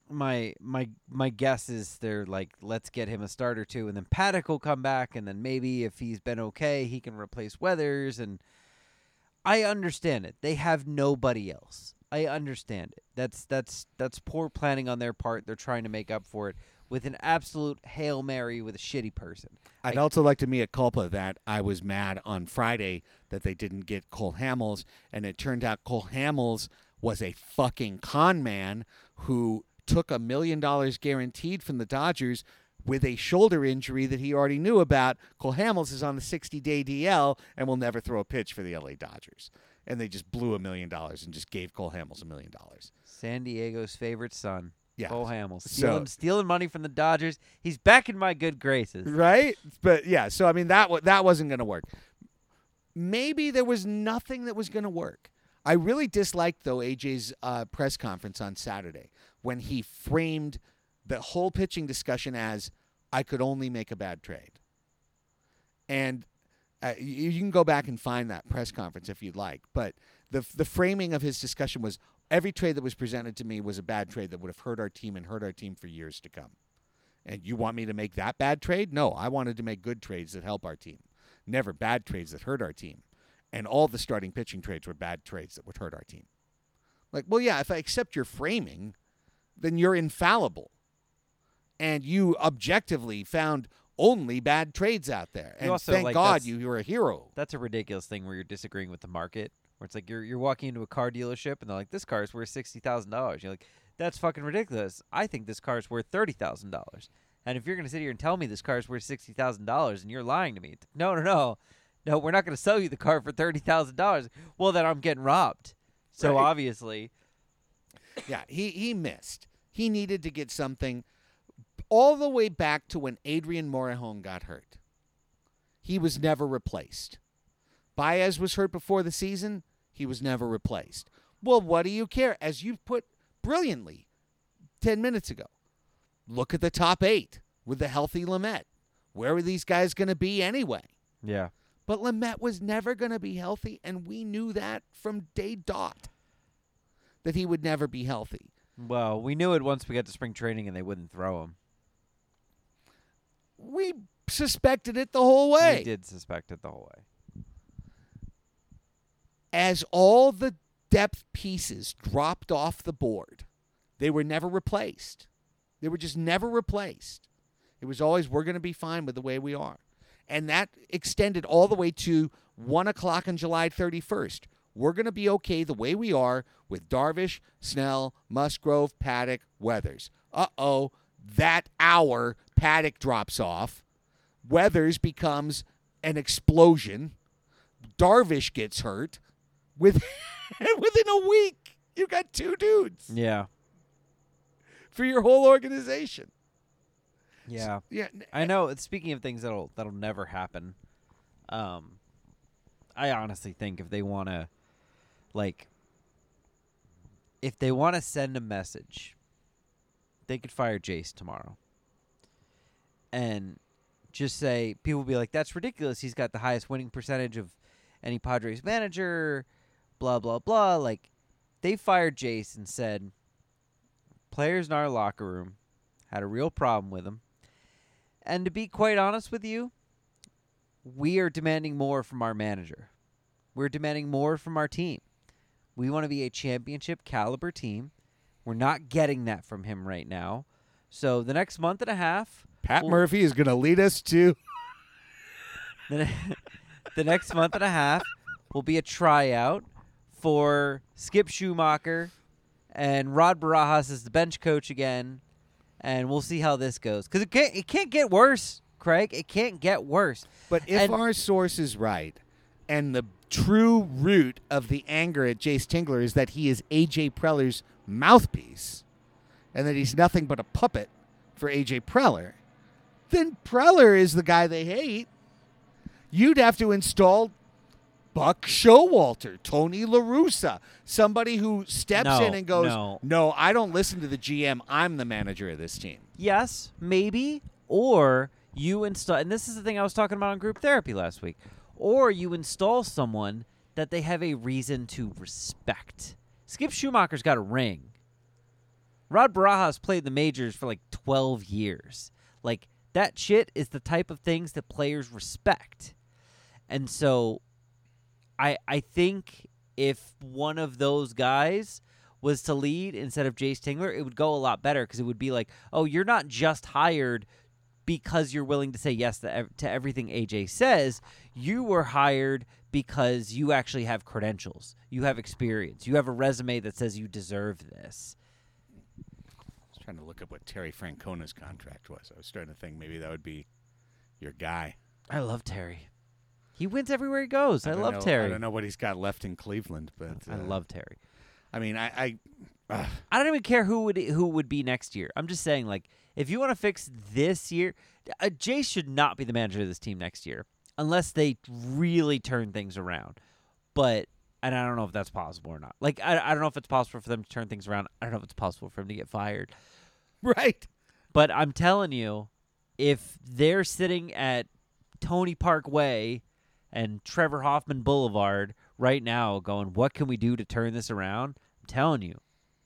my my my guess is they're like, let's get him a start or two, and then Paddack will come back, and then maybe if he's been okay, he can replace Weathers, and I understand it. They have nobody else. I understand it. That's that's that's poor planning on their part. They're trying to make up for it with an absolute hail mary with a shitty person. I'd I- also like to mea culpa that I was mad on Friday that they didn't get Cole Hamels, and it turned out Cole Hamels was a fucking con man who took a million dollars guaranteed from the Dodgers with a shoulder injury that he already knew about. Cole Hamels is on the 60 day DL and will never throw a pitch for the LA Dodgers. And they just blew a million dollars and just gave Cole Hamels a million dollars. San Diego's favorite son, Yeah. Cole Hamels, So- stealing money from the Dodgers. He's back in my good graces. right? But yeah, so I mean that wa- that wasn't going to work. Maybe there was nothing that was going to work. I really disliked though AJ's uh, press conference on Saturday when he framed the whole pitching discussion as I could only make a bad trade. And uh, you, you can go back and find that press conference if you'd like, but the the framing of his discussion was every trade that was presented to me was a bad trade that would have hurt our team and hurt our team for years to come. And you want me to make that bad trade? No, I wanted to make good trades that help our team, never bad trades that hurt our team. And all the starting pitching trades were bad trades that would hurt our team. Like, well, yeah, if I accept your framing, then you're infallible. And you objectively found only bad trades out there. And also, thank like, God you, you were a hero. That's a ridiculous thing where you're disagreeing with the market. Where it's like you're you're walking into a car dealership and they're like, "This car is worth sixty thousand dollars." You're like, "That's fucking ridiculous." I think this car is worth thirty thousand dollars. And if you're gonna sit here and tell me this car is worth sixty thousand dollars and you're lying to me, no, no, no, no, we're not gonna sell you the car for thirty thousand dollars. Well, then I'm getting robbed. So Right. obviously, Yeah, he, he missed. He needed to get something all the way back to when Adrian Morejon got hurt. He was never replaced. Baez was hurt before the season. He was never replaced. Well, what do you care? As you put brilliantly 10 minutes ago, look at the top eight with the healthy Lamet. Where are these guys going to be anyway? yeah. But Lamet was never going to be healthy, and we knew that from day dot that he would never be healthy. Well, we knew it once we got to spring training and they wouldn't throw him. we suspected it the whole way. We did suspect it the whole way. As all the depth pieces dropped off the board, they were never replaced. They were just never replaced. It was always, we're going to be fine with the way we are. And that extended all the way to 1 o'clock on July 31st. We're going to be okay the way we are with Darvish, Snell, Musgrove, Paddack, Weathers. Uh oh, that hour, Paddack drops off. Weathers becomes an explosion. Darvish gets hurt. With within a week, you got two dudes Yeah. for your whole organization. Yeah. Yeah, I know. Speaking of things that'll that'll never happen, um, I honestly think if they want to, like, if they want to send a message, they could fire Jayce tomorrow, and just say people will be like, "That's ridiculous. He's got the highest winning percentage of any Padres manager." Blah blah blah. Like, they fired Jayce and said, players in our locker room had a real problem with him. And to be quite honest with you, we are demanding more from our manager. We're demanding more from our team. We want to be a championship caliber team. We're not getting that from him right now. So the next month and a half, Pat we'll- Murphy is going to lead us to. the, the next month and a half will be a tryout for Skip Schumaker and Rod Barajas is the bench coach again, and we'll see how this goes. Because it can't, it can't get worse, Craig. It can't get worse. But if And- our source is right, and the true root of the anger at Jayce Tingler is that he is AJ Preller's mouthpiece, and that he's nothing but a puppet for AJ Preller, then Preller is the guy they hate. You'd have to install Buck Showalter, Tony LaRussa, somebody who steps No, in and goes, no. no, I don't listen to the GM. I'm the manager of this team. Yes, maybe. Or you install, and this is the thing I was talking about on group therapy last week. Or you install someone that they have a reason to respect. Skip Schumaker's got a ring. Rod Barajas played the majors for like 12 years. Like, that shit is the type of things that players respect. And so I I think if one of those guys was to lead instead of Jayce Tingler, it would go a lot better because it would be like, oh, you're not just hired because you're willing to say yes to, to everything AJ says. You were hired because you actually have credentials, you have experience, you have a resume that says you deserve this. I was trying to look up what Terry Francona's contract was. I was starting to think maybe that would be your guy. I love Terry. He wins everywhere he goes. I, don't love know- Terry. I don't know what he's got left in Cleveland, but I uh, love Terry. I mean, I, I uh, I don't even care who would who would be next year. I'm just saying, like, if you want to fix this year, uh, Jayce should not be the manager of this team next year unless they really turn things around. But and I don't know if that's possible or not. Like, I, I don't know if it's possible for them to turn things around. I don't know if it's possible for him to get fired. right. But I'm telling you, if they're sitting at Tony Park Way and Trevor Hoffman Boulevard right now going, what can we do to turn this around? I'm telling you,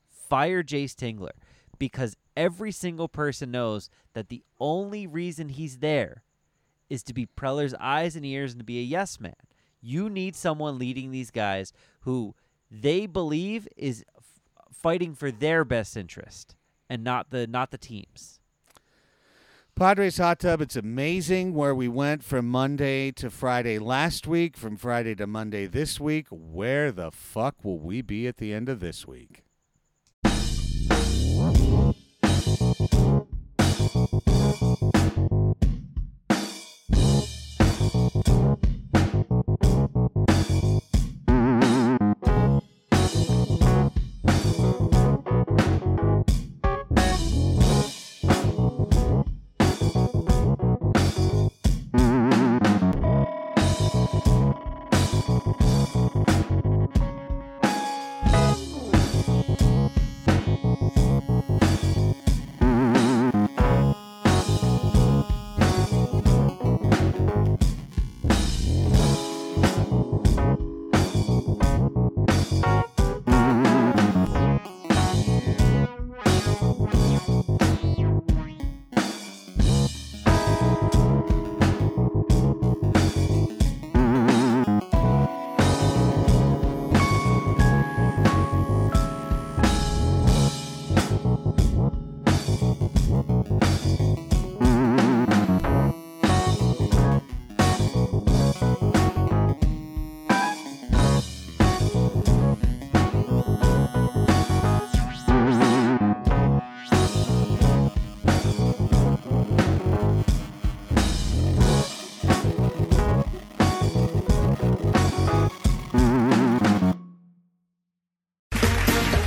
fire Jayce Tingler because every single person knows that the only reason he's there is to be Preller's eyes and ears and to be a yes man. You need someone leading these guys who they believe is f- fighting for their best interest and not the not the teams. Padres hot tub. It's amazing where we went from Monday to Friday last week, from Friday to Monday this week. Where the fuck will we be at the end of this week?